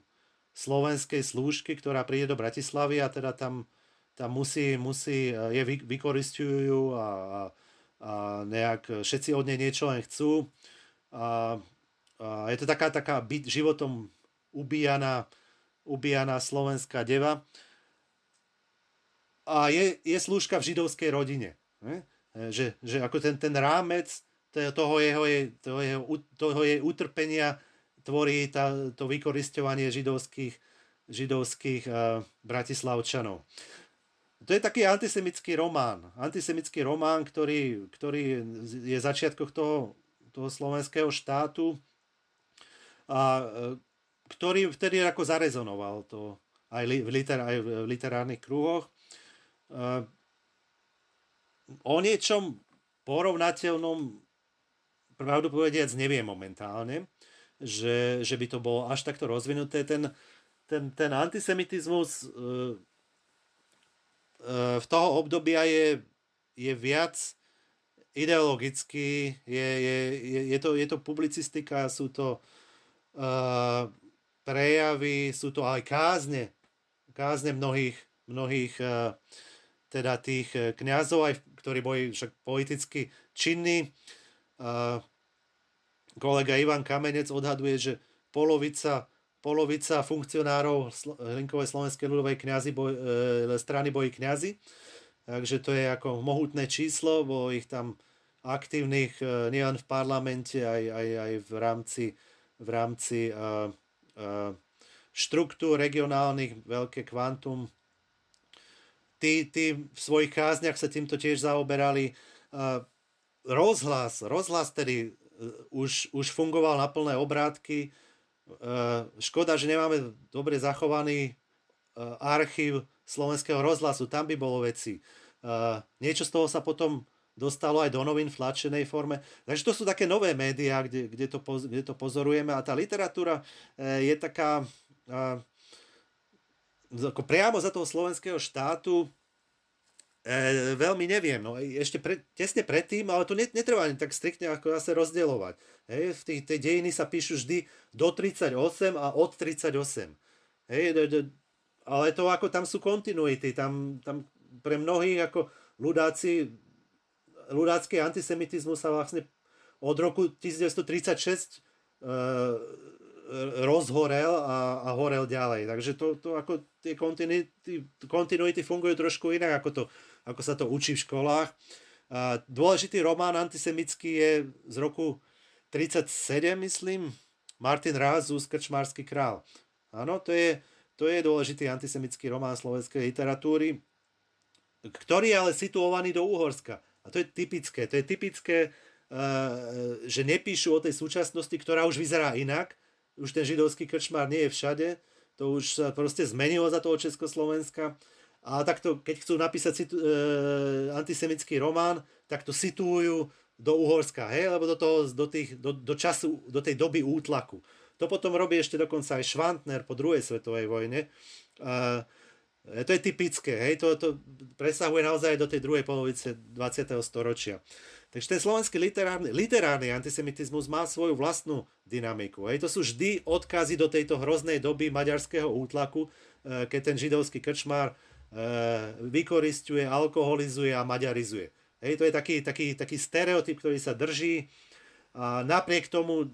slovenskej slúžky, ktorá príde do Bratislavy a teda tam, tam musí, musí, je vy, vykoristujú a, a, a nejak všetci od nej niečo len chcú. A, a je to taká, taká byt, životom ubíjaná ubíjaná slovenská deva. A je, je slúžka v židovskej rodine. Ne? Že, že ako ten, ten rámec toho jeho, toho, jeho, toho jej utrpenia tvorí tá, to vykoristovanie židovských, židovských uh, bratislavčanov. To je taký antisemický román. Antisemický román, ktorý, ktorý je začiatkoch toho, toho slovenského štátu a ktorý vtedy ako zarezonoval to aj, li, v, liter, aj v literárnych kruhoch. Uh, o niečom porovnateľnom pravdu povediac neviem momentálne že, že by to bolo až takto rozvinuté. Ten, ten, ten antisemitizmus uh, uh, v toho obdobia je, je viac ideologický, je, je, je, je, to, je to publicistika, sú to uh, prejavy, sú to aj kázne, kázne mnohých, mnohých uh, teda tých kňazov, aj, ktorí boli však politicky činní. Uh, kolega Ivan Kamenec odhaduje, že polovica, polovica funkcionárov Hlinkovej slovenskej ľudovej kňazi boj, strany bojí kňazi. Takže to je ako mohutné číslo, bo ich tam aktívnych nielen v parlamente, aj, aj, aj v rámci, v rámci e, štruktúr regionálnych, veľké kvantum. Tí, tí v svojich kázniach sa týmto tiež zaoberali. E, rozhlas, rozhlas tedy E, už, už fungoval na plné obrátky. Škoda, že nemáme dobre zachovaný archív slovenského rozhlasu, tam by bolo veci. Niečo z toho sa potom dostalo aj do novín v tlačenej forme. Takže to sú také nové médiá, kde, kde, to, kde to pozorujeme a tá literatúra je taká ako priamo za toho slovenského štátu E, veľmi neviem, no ešte pre, tesne predtým, ale to netreba ani tak striktne ako zase rozdielovať. Hej, v tej, tej dejiny sa píšu vždy do 38 a od 38. Hej, do, do, ale to ako tam sú kontinuity, tam, tam pre mnohých ako ľudáci, ľudácky antisemitizmus sa vlastne od roku 1936 e, rozhorel a, a horel ďalej. Takže to, to ako tie kontinuity, kontinuity fungujú trošku inak, ako to ako sa to učí v školách. A dôležitý román antisemický je z roku 37, myslím, Martin Ráz, Krčmársky král. Áno, to je, to je dôležitý antisemický román slovenskej literatúry, ktorý je ale situovaný do Úhorska. A to je typické. To je typické, že nepíšu o tej súčasnosti, ktorá už vyzerá inak. Už ten židovský krčmár nie je všade. To už sa proste zmenilo za toho Československa. A takto, keď chcú napísať situ, e, antisemický román, tak to situujú do Uhorska, hej, alebo do, toho, do, tých, do, do času, do tej doby útlaku. To potom robí ešte dokonca aj Švantner po druhej svetovej vojne. E, to je typické, hej, to, to presahuje naozaj do tej druhej polovice 20. storočia. Takže ten slovenský literárny, literárny antisemitizmus má svoju vlastnú dynamiku. Hej. To sú vždy odkazy do tejto hroznej doby maďarského útlaku, e, keď ten židovský krčmár Eh, vykoristuje, alkoholizuje a maďarizuje. Hej, to je taký, taký, taký stereotyp, ktorý sa drží a napriek tomu,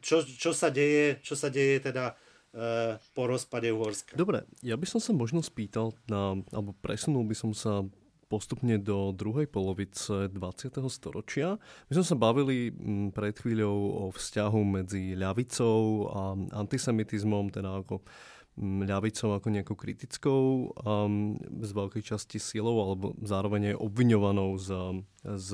čo, čo sa deje, čo sa deje teda e, po rozpade Uhorska. Dobre, ja by som sa možno spýtal, na, alebo presunul by som sa postupne do druhej polovice 20. storočia. My sme sa bavili mm, pred chvíľou o vzťahu medzi ľavicou a antisemitizmom, teda ako ľavicou ako nejakou kritickou um, z veľkej časti silou alebo zároveň aj obviňovanou z, z,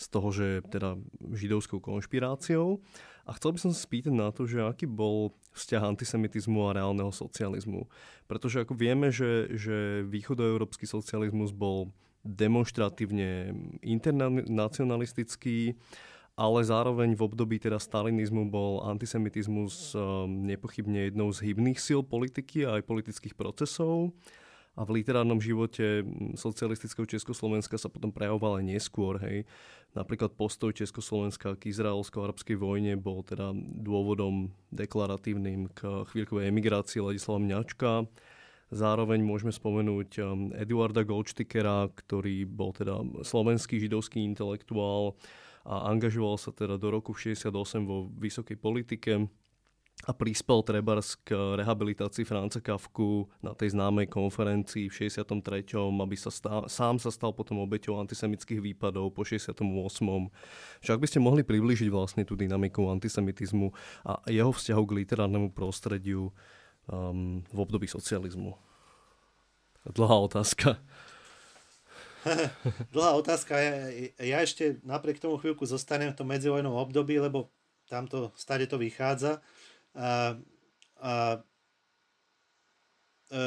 z toho, že teda židovskou konšpiráciou. A chcel by som sa spýtať na to, že aký bol vzťah antisemitizmu a reálneho socializmu. Pretože ako vieme, že, že východoeurópsky socializmus bol demonstratívne internacionalistický, ale zároveň v období teda stalinizmu bol antisemitizmus um, nepochybne jednou z hybných síl politiky a aj politických procesov. A v literárnom živote socialistického Československa sa potom prejavoval aj neskôr. Hej. Napríklad postoj Československa k izraelsko-arabskej vojne bol teda dôvodom deklaratívnym k chvíľkovej emigrácii Ladislava Mňačka. Zároveň môžeme spomenúť Eduarda Goldstickera, ktorý bol teda slovenský židovský intelektuál, a angažoval sa teda do roku 68 vo vysokej politike. A prispel trebárs k rehabilitácii Franca Kafku na tej známej konferencii v 63., aby sa stal, sám sa stal potom obeťou antisemických výpadov po 68. Však by ste mohli priblížiť vlastne tú dynamiku antisemitizmu a jeho vzťahu k literárnemu prostrediu um, v období socializmu? Dlhá otázka. Dlhá otázka. Ja, ja ešte napriek tomu chvíľku zostanem v tom medzivojnom období, lebo tamto stade to vychádza. A, a, a,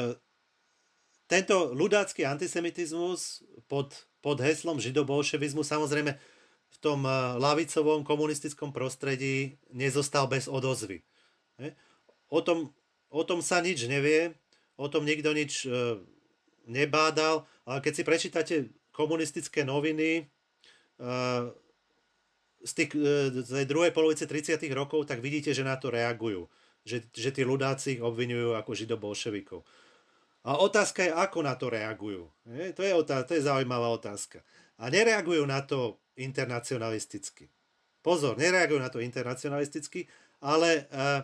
tento ľudácky antisemitizmus pod, pod heslom židobolševizmu samozrejme v tom lavicovom komunistickom prostredí nezostal bez odozvy. O tom, o tom sa nič nevie, o tom nikto nič e, nebádal, ale keď si prečítate komunistické noviny e, z, tých, e, z tej druhej polovice 30. rokov, tak vidíte, že na to reagujú. Že, že tí ľudáci ich obvinujú ako židobolševikov. A otázka je, ako na to reagujú. Je, to, je otázka, to je zaujímavá otázka. A nereagujú na to internacionalisticky. Pozor, nereagujú na to internacionalisticky, ale uh,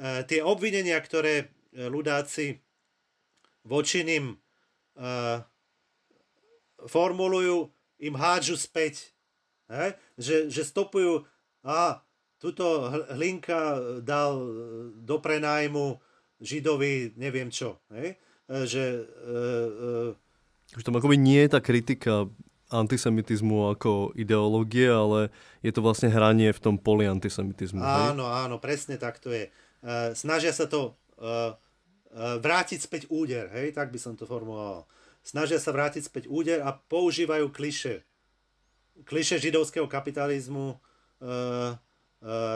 uh, tie obvinenia, ktoré ľudáci voči ním uh, formulujú, im hádžu späť He? Že, že stopujú, a tuto hlinka dal do prenájmu Židovi neviem čo. He? Že, uh, uh, Už tam akoby nie je tá kritika antisemitizmu ako ideológie, ale je to vlastne hranie v tom poli antisemitizmu. Áno, hej? áno, presne tak to je. Uh, snažia sa to uh, uh, vrátiť späť úder, hej, tak by som to formuloval. Snažia sa vrátiť späť úder a používajú kliše kliše židovského kapitalizmu, e, e,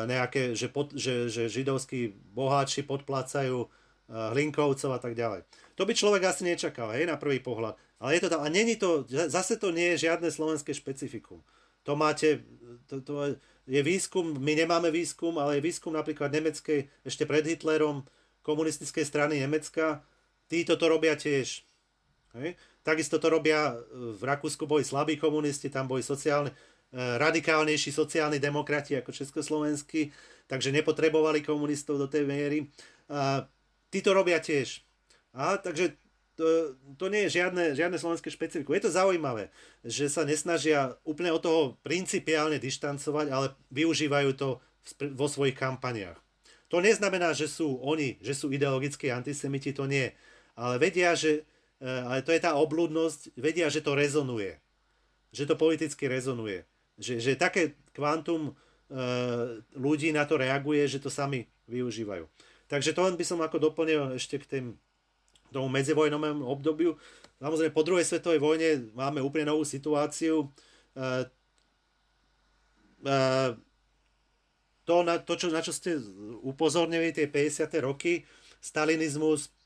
nejaké, že, pod, že, že židovskí boháči podplácajú e, hlinkovcov a tak ďalej. To by človek asi nečakal, hej, na prvý pohľad. Ale je to tam, a není to, zase to nie je žiadne slovenské špecifikum. To máte, to, to je výskum, my nemáme výskum, ale je výskum napríklad nemeckej, ešte pred Hitlerom, komunistickej strany Nemecka, títo to robia tiež. Hej? Takisto to robia e, v Rakúsku boli slabí komunisti, tam boli sociálne, e, radikálnejší sociálni demokrati ako československí, takže nepotrebovali komunistov do tej miery. Tí to robia tiež. A, takže to, to nie je žiadne, žiadne slovenské špecifikum. Je to zaujímavé, že sa nesnažia úplne od toho principiálne dištancovať, ale využívajú to vo svojich kampaniách. To neznamená, že sú oni, že sú ideologickí antisemiti, to nie. Ale vedia, že ale to je tá oblúdnosť, vedia, že to rezonuje. Že to politicky rezonuje. Že, že také kvantum e, ľudí na to reaguje, že to sami využívajú. Takže to len by som ako doplnil ešte k tým, tomu medzivojnovému obdobiu. Samozrejme, po druhej svetovej vojne máme úplne novú situáciu. E, e, to, na, to čo, na čo ste upozornili, tie 50. roky, stalinizmus, Eh,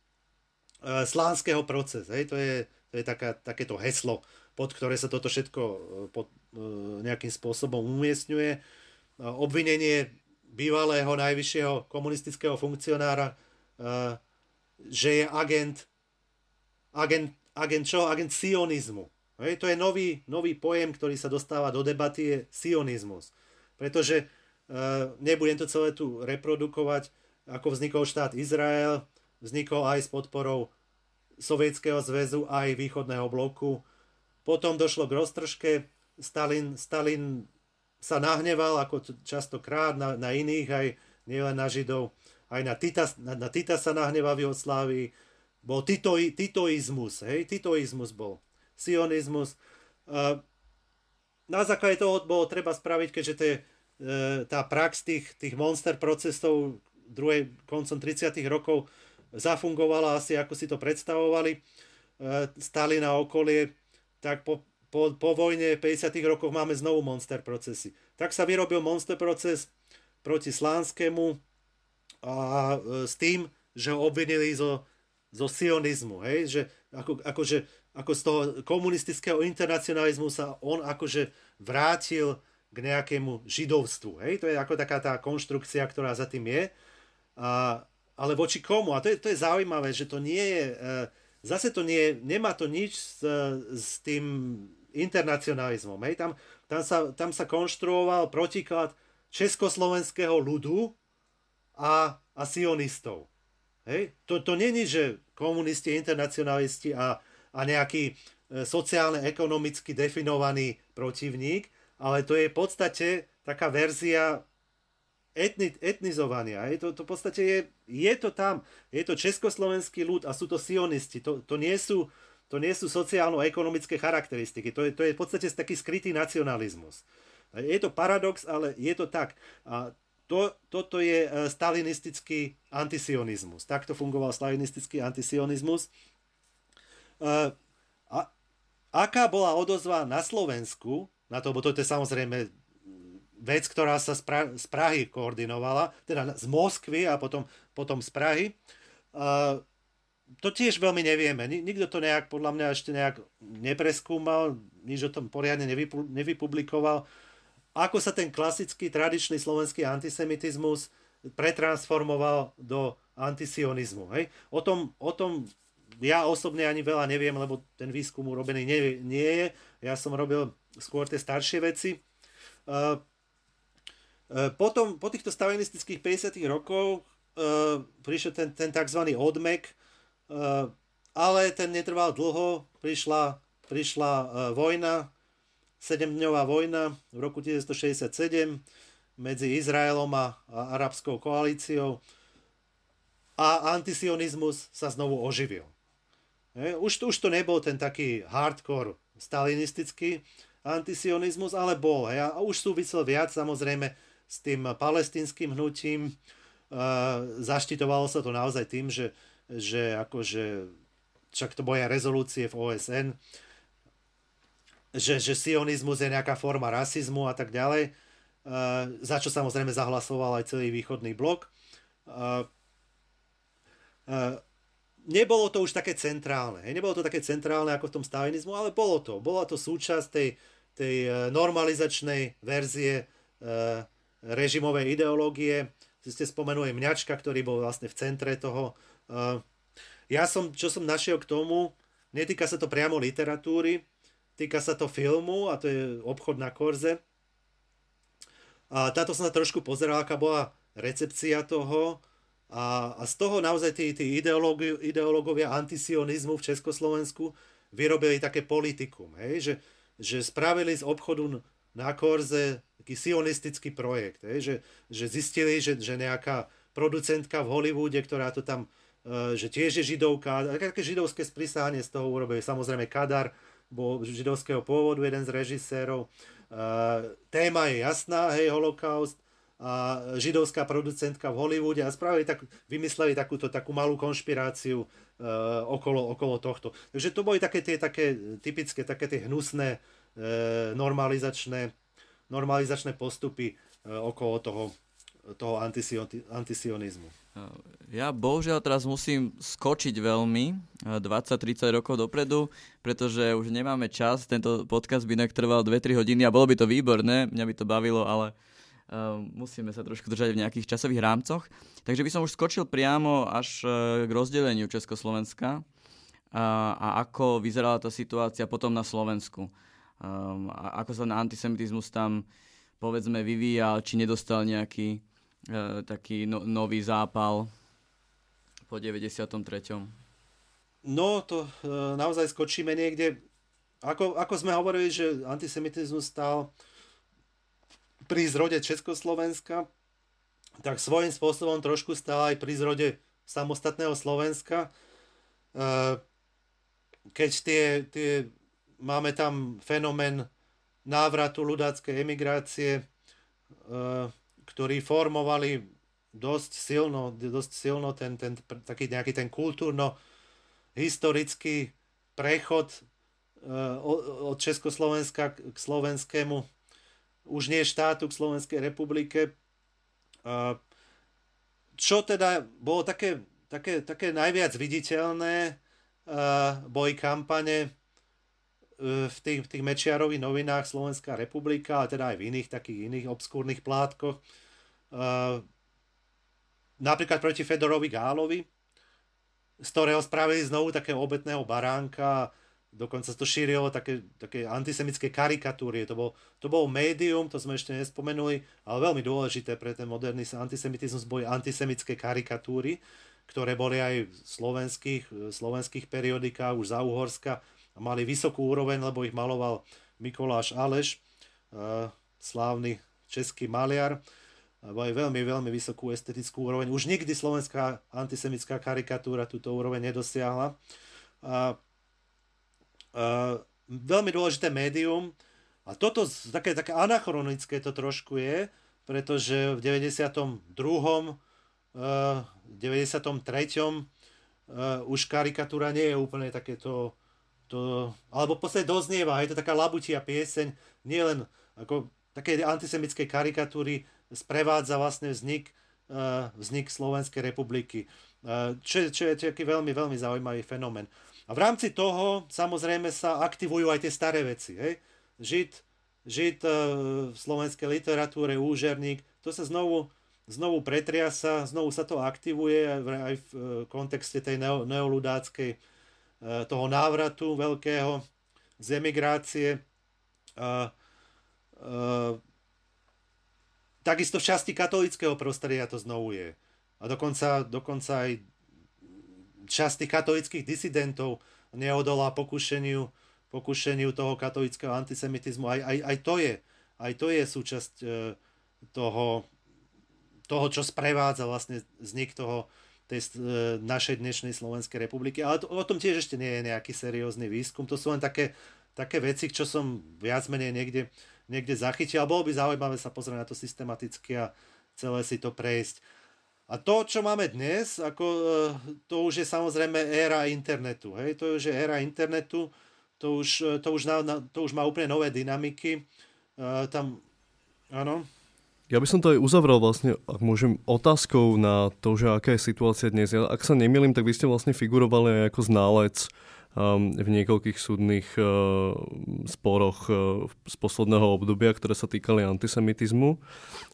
slánskeho proces. Hej? To je, to je taká, takéto heslo, pod ktoré sa toto všetko eh, pod, eh, nejakým spôsobom umiestňuje. Obvinenie bývalého najvyššieho komunistického funkcionára, že je agent, agent, agent čo? Agent sionizmu. Hej? To je nový, nový pojem, ktorý sa dostáva do debaty, je sionizmus. Pretože nebudem to celé tu reprodukovať, ako vznikol štát Izrael, vznikol aj s podporou Sovietskeho zväzu aj východného bloku. Potom došlo k roztržke, Stalin, Stalin sa nahneval ako častokrát na, na iných, aj nielen na Židov, aj na Tita, na, na Tita sa nahneval v Jugoslávii. Bol tito, titoizmus, hej, titoizmus bol, sionizmus. Na základe toho bolo treba spraviť, keďže tie, tá prax tých, tých monster procesov druhej, koncom 30 rokov zafungovala asi ako si to predstavovali. E, stali na okolie, tak po, po, po vojne 50. rokoch máme znovu monster procesy. Tak sa vyrobil monster proces proti Slánskemu a e, s tým, že ho obvinili zo, zo sionizmu, hej? že ako, akože, ako z toho komunistického internacionalizmu sa on akože vrátil k nejakému židovstvu. Hej? To je ako taká tá konštrukcia, ktorá za tým je. A, ale voči komu? A to je, to je zaujímavé, že to nie je, e, zase to nie, nemá to nič s, s tým internacionalizmom. Hej? Tam, tam, sa, tam sa konštruoval protiklad československého ľudu a, a sionistov. Hej? To, to není, že komunisti, internacionalisti a, a nejaký e, sociálne-ekonomicky definovaný protivník, ale to je v podstate taká verzia etni, etnizovania. Je to, to v podstate je, je to tam. Je to československý ľud a sú to sionisti. To, to nie sú to nie sú sociálno-ekonomické charakteristiky. To je, to je v podstate taký skrytý nacionalizmus. Je to paradox, ale je to tak. A to, toto je e, stalinistický antisionizmus. Takto fungoval stalinistický antisionizmus. E, a, aká bola odozva na Slovensku, na to, bo to je samozrejme vec, ktorá sa z, pra- z Prahy koordinovala, teda z Moskvy a potom, potom z Prahy. Uh, to tiež veľmi nevieme. Nikto to nejak, podľa mňa, ešte nejak nepreskúmal, nič o tom poriadne nevypu- nevypublikoval ako sa ten klasický, tradičný slovenský antisemitizmus pretransformoval do antisionizmu. Hej? O, tom, o tom ja osobne ani veľa neviem, lebo ten výskum urobený nie, nie je. Ja som robil skôr tie staršie veci. Uh, potom, po týchto stalinistických 50 rokov uh, prišiel ten, ten tzv. odmek, ale ten netrval dlho, prišla, prišla uh, vojna, 7-dňová vojna v roku 1967 medzi Izraelom a, a arabskou koalíciou a antisionizmus sa znovu oživil. Už, už to nebol ten taký hardcore stalinistický antisionizmus, ale bol. Hej, a už súvisel viac samozrejme s tým palestinským hnutím. Uh, zaštitovalo sa to naozaj tým, že, že akože, však to boja rezolúcie v OSN, že, že sionizmus je nejaká forma rasizmu a tak ďalej, uh, za čo samozrejme zahlasoval aj celý východný blok. Uh, nebolo to už také centrálne. Nebolo to také centrálne ako v tom stalinizmu, ale bolo to. Bola to súčasť tej, tej normalizačnej verzie režimovej ideológie. Ste spomenuli Mňačka, ktorý bol vlastne v centre toho. Ja som, čo som našiel k tomu, netýka sa to priamo literatúry, Týka sa to filmu a to je obchod na Korze. A táto som sa trošku pozeral, aká bola recepcia toho. A, a z toho naozaj tí, tí ideológovia antisionizmu v Československu vyrobili také politikum. Hej? Že, že spravili z obchodu na Korze taký sionistický projekt. Hej? Že, že zistili, že, že nejaká producentka v Hollywoode, ktorá to tam, e, že tiež je židovka, také židovské sprísahanie z toho urobili. Samozrejme Kadar, bol židovského pôvodu, jeden z režisérov. Téma je jasná, hej, holokaust a židovská producentka v Hollywoode a spravili tak, vymysleli takúto takú malú konšpiráciu uh, okolo, okolo tohto. Takže to boli také tie také typické, také tie hnusné normalizačné, normalizačné postupy uh, okolo toho, toho antisionizmu. Ja bohužiaľ teraz musím skočiť veľmi 20-30 rokov dopredu, pretože už nemáme čas. Tento podcast by inak trval 2-3 hodiny a bolo by to výborné, mňa by to bavilo, ale musíme sa trošku držať v nejakých časových rámcoch. Takže by som už skočil priamo až k rozdeleniu Československa a ako vyzerala tá situácia potom na Slovensku. Um, a ako sa na antisemitizmus tam povedzme vyvíjal, či nedostal nejaký E, taký no, nový zápal po 93. No, to e, naozaj skočíme niekde. Ako, ako sme hovorili, že antisemitizmus stal pri zrode Československa, tak svojím spôsobom trošku stál aj pri zrode samostatného Slovenska. E, keď tie, tie máme tam fenomén návratu ľudáckej emigrácie, ktorí formovali dosť silno, dosť silno ten, ten taký nejaký ten kultúrno-historický prechod uh, od Československa k slovenskému, už nie štátu, k Slovenskej republike. Uh, čo teda bolo také, také, také najviac viditeľné, boli kampane v tých, v tých Mečiarových novinách Slovenská republika, ale teda aj v iných takých iných obskúrnych plátkoch. Uh, napríklad proti Fedorovi Gálovi, z ktorého spravili znovu takého obetného baránka, dokonca to šírilo také, také antisemické karikatúry. To bol, to bol médium, to sme ešte nespomenuli, ale veľmi dôležité pre ten moderný antisemitizmus boli antisemické karikatúry, ktoré boli aj v slovenských, slovenských periodikách už za Uhorska mali vysokú úroveň, lebo ich maloval Mikoláš Aleš, uh, slávny český maliar. Mali veľmi, veľmi vysokú estetickú úroveň. Už nikdy slovenská antisemická karikatúra túto úroveň nedosiahla. Uh, veľmi dôležité médium. A toto také, také anachronické to trošku je, pretože v 92. Uh, 93. Uh, už karikatúra nie je úplne takéto to, alebo v podstate doznieva, je to taká labutia pieseň, nie len ako také antisemické karikatúry sprevádza vlastne vznik, uh, vznik Slovenskej republiky. Uh, čo, čo je taký veľmi, veľmi zaujímavý fenomén. A v rámci toho samozrejme sa aktivujú aj tie staré veci. Hej? Žid, žid e, v slovenskej literatúre, úžerník, to sa znovu, znovu pretriasa, znovu sa to aktivuje aj v e, kontexte tej neoludáckej e, toho návratu veľkého z emigrácie. Takisto v časti katolického prostredia to znovu je. A dokonca, dokonca aj časť katolických disidentov neodolá pokušeniu, pokušeniu toho katolického antisemitizmu. Aj, aj, aj, to, je, aj to je súčasť toho, toho, čo sprevádza vlastne vznik toho, tej e, našej dnešnej Slovenskej republiky. Ale to, o tom tiež ešte nie je nejaký seriózny výskum. To sú len také, také veci, čo som viac menej niekde, niekde zachytil. A bolo by zaujímavé sa pozrieť na to systematicky a celé si to prejsť. A to, čo máme dnes, ako, e, to už je samozrejme éra internetu. Hej? To už je éra internetu, to už, e, to už, na, to už má úplne nové dynamiky. Uh, tam, áno. Ja by som to aj uzavrel vlastne, ak môžem, otázkou na to, že aká je situácia dnes. Ja, ak sa nemýlim, tak vy ste vlastne figurovali aj ako ználec um, v niekoľkých súdnych uh, sporoch uh, z posledného obdobia, ktoré sa týkali antisemitizmu.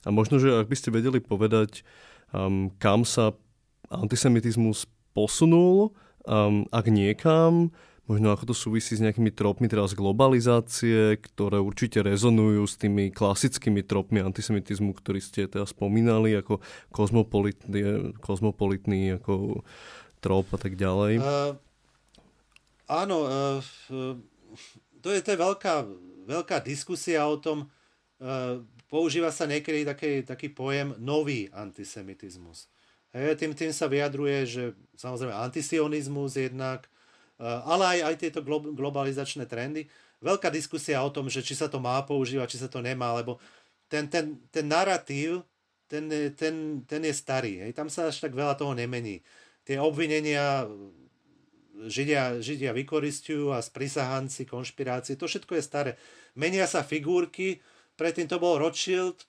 A možno, že ak by ste vedeli povedať, um, kam sa antisemitizmus posunul, um, ak niekam, možno ako to súvisí s nejakými tropmi teraz globalizácie, ktoré určite rezonujú s tými klasickými tropmi antisemitizmu, ktorý ste teda spomínali, ako kozmopolitný, kozmopolitný ako trop a tak ďalej. Uh, áno, uh, to je, to je veľká, veľká diskusia o tom, uh, používa sa niekedy taký, taký pojem nový antisemitizmus. Hej, tým, tým sa vyjadruje, že samozrejme antisionizmus jednak, ale aj, aj tieto globalizačné trendy. Veľká diskusia o tom, že či sa to má používať, či sa to nemá, lebo ten, ten, ten narratív, ten, ten, ten je starý. Hej. Tam sa až tak veľa toho nemení. Tie obvinenia Židia, Židia vykoristujú a sprisahanci, konšpirácie, to všetko je staré. Menia sa figurky, Predtým to bol Rothschild,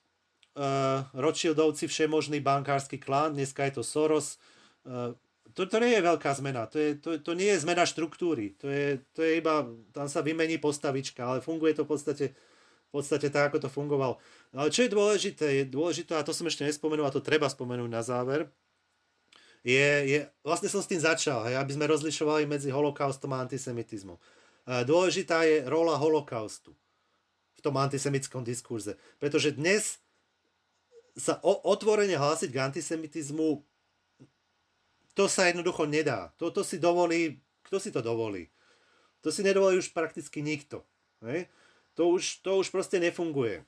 uh, Rothschildovci všemožný bankársky klán, dneska je to Soros. Uh, to, to nie je veľká zmena, to, je, to, to nie je zmena štruktúry, to je, to je iba, tam sa vymení postavička, ale funguje to v podstate, v podstate tak, ako to fungovalo. Ale čo je dôležité, je dôležité, a to som ešte nespomenul, a to treba spomenúť na záver, je, je vlastne som s tým začal, hej, aby sme rozlišovali medzi holokaustom a antisemitizmom. Dôležitá je rola holokaustu tom antisemickom diskurze. Pretože dnes sa o, otvorene hlásiť k antisemitizmu to sa jednoducho nedá. To, si dovolí, kto si to dovolí? To si nedovolí už prakticky nikto. Hej? To, už, to už proste nefunguje.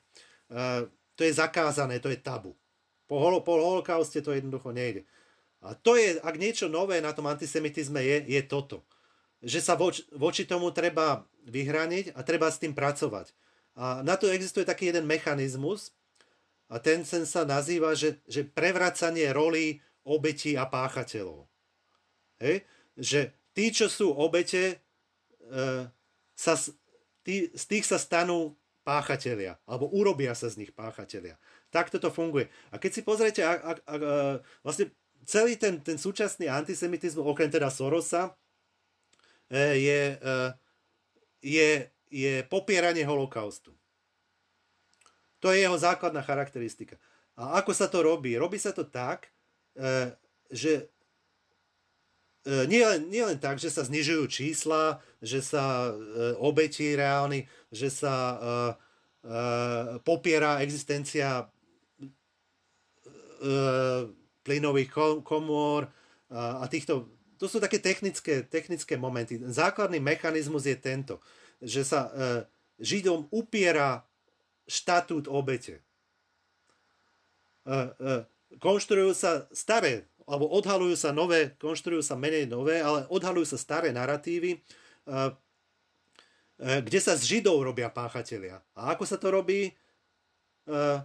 Uh, to je zakázané, to je tabu. Po, holo, po holokauste to jednoducho nejde. A to je, ak niečo nové na tom antisemitizme je, je toto. Že sa voč, voči tomu treba vyhraniť a treba s tým pracovať. A na to existuje taký jeden mechanizmus a ten sen sa nazýva, že, že prevracanie roli obetí a páchateľov. Hej? Že tí, čo sú obete, e, sa, tí, z tých sa stanú páchatelia, alebo urobia sa z nich páchatelia. Tak toto funguje. A keď si pozriete, a, a, a, vlastne celý ten, ten súčasný antisemitizmus, okrem teda Sorosa, e, je, e, je je popieranie holokaustu. To je jeho základná charakteristika. A ako sa to robí? Robí sa to tak, e, že e, nie, nie len tak, že sa znižujú čísla, že sa e, obetí reálny, že sa e, e, popiera existencia e, plynových komôr a, týchto... To sú také technické, technické momenty. Základný mechanizmus je tento, že sa e, Židom upiera štatút obete. E, e, konštruujú sa staré alebo odhalujú sa nové, konštruujú sa menej nové, ale odhalujú sa staré narratívy, eh, eh, kde sa z Židov robia páchatelia. A ako sa to robí? Eh,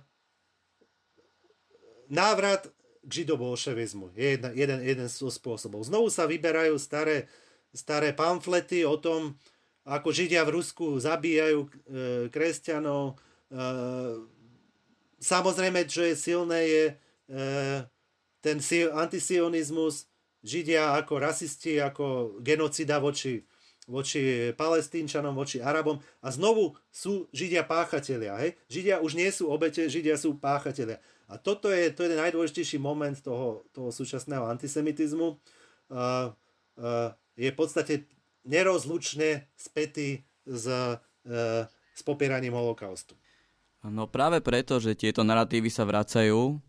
návrat k židobolševizmu je jeden, jeden, jeden z spôsobov. Znovu sa vyberajú staré, staré pamflety o tom, ako Židia v Rusku zabíjajú kresťanov. Samozrejme, čo je silné, je ten antisionizmus, Židia ako rasisti, ako genocida voči, voči palestínčanom, voči Arabom a znovu sú Židia páchatelia. Hej? Židia už nie sú obete, Židia sú páchatelia. A toto je, to je ten najdôležitejší moment toho, toho súčasného antisemitizmu. Uh, uh, je v podstate nerozlučne spätý s, uh, s popieraním holokaustu. No práve preto, že tieto narratívy sa vracajú,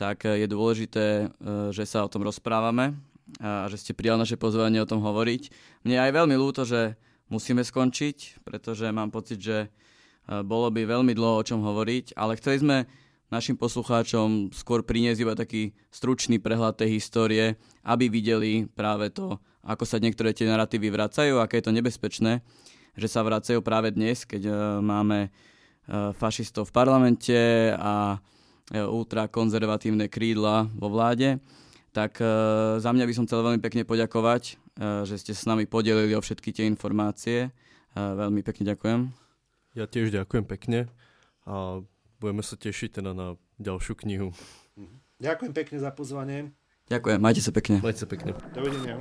tak eh, je dôležité, eh, že sa o tom rozprávame a že ste prijali naše pozvanie o tom hovoriť. Mne je aj veľmi ľúto, že musíme skončiť, pretože mám pocit, že eh, bolo by veľmi dlho o čom hovoriť, ale chceli sme našim poslucháčom skôr priniesť iba taký stručný prehľad tej histórie, aby videli práve to, ako sa niektoré tie narratívy vracajú, aké je to nebezpečné, že sa vracajú práve dnes, keď máme fašistov v parlamente a ultrakonzervatívne krídla vo vláde. Tak e, za mňa by som chcel veľmi pekne poďakovať, e, že ste s nami podelili o všetky tie informácie. Veľmi pekne ďakujem. Ja tiež ďakujem pekne a budeme sa tešiť teda na ďalšiu knihu. Ďakujem pekne za pozvanie. Ďakujem, majte sa pekne. Majte sa pekne. Dovidenia.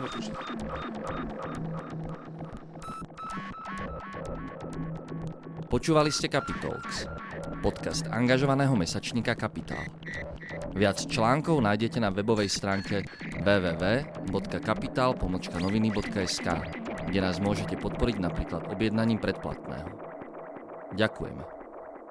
Počúvali ste Capitalx, podcast angažovaného mesačníka Kapitál. Viac článkov nájdete na webovej stránke www.kapital.noviny.sk, kde nás môžete podporiť napríklad objednaním predplatného. Ďakujeme.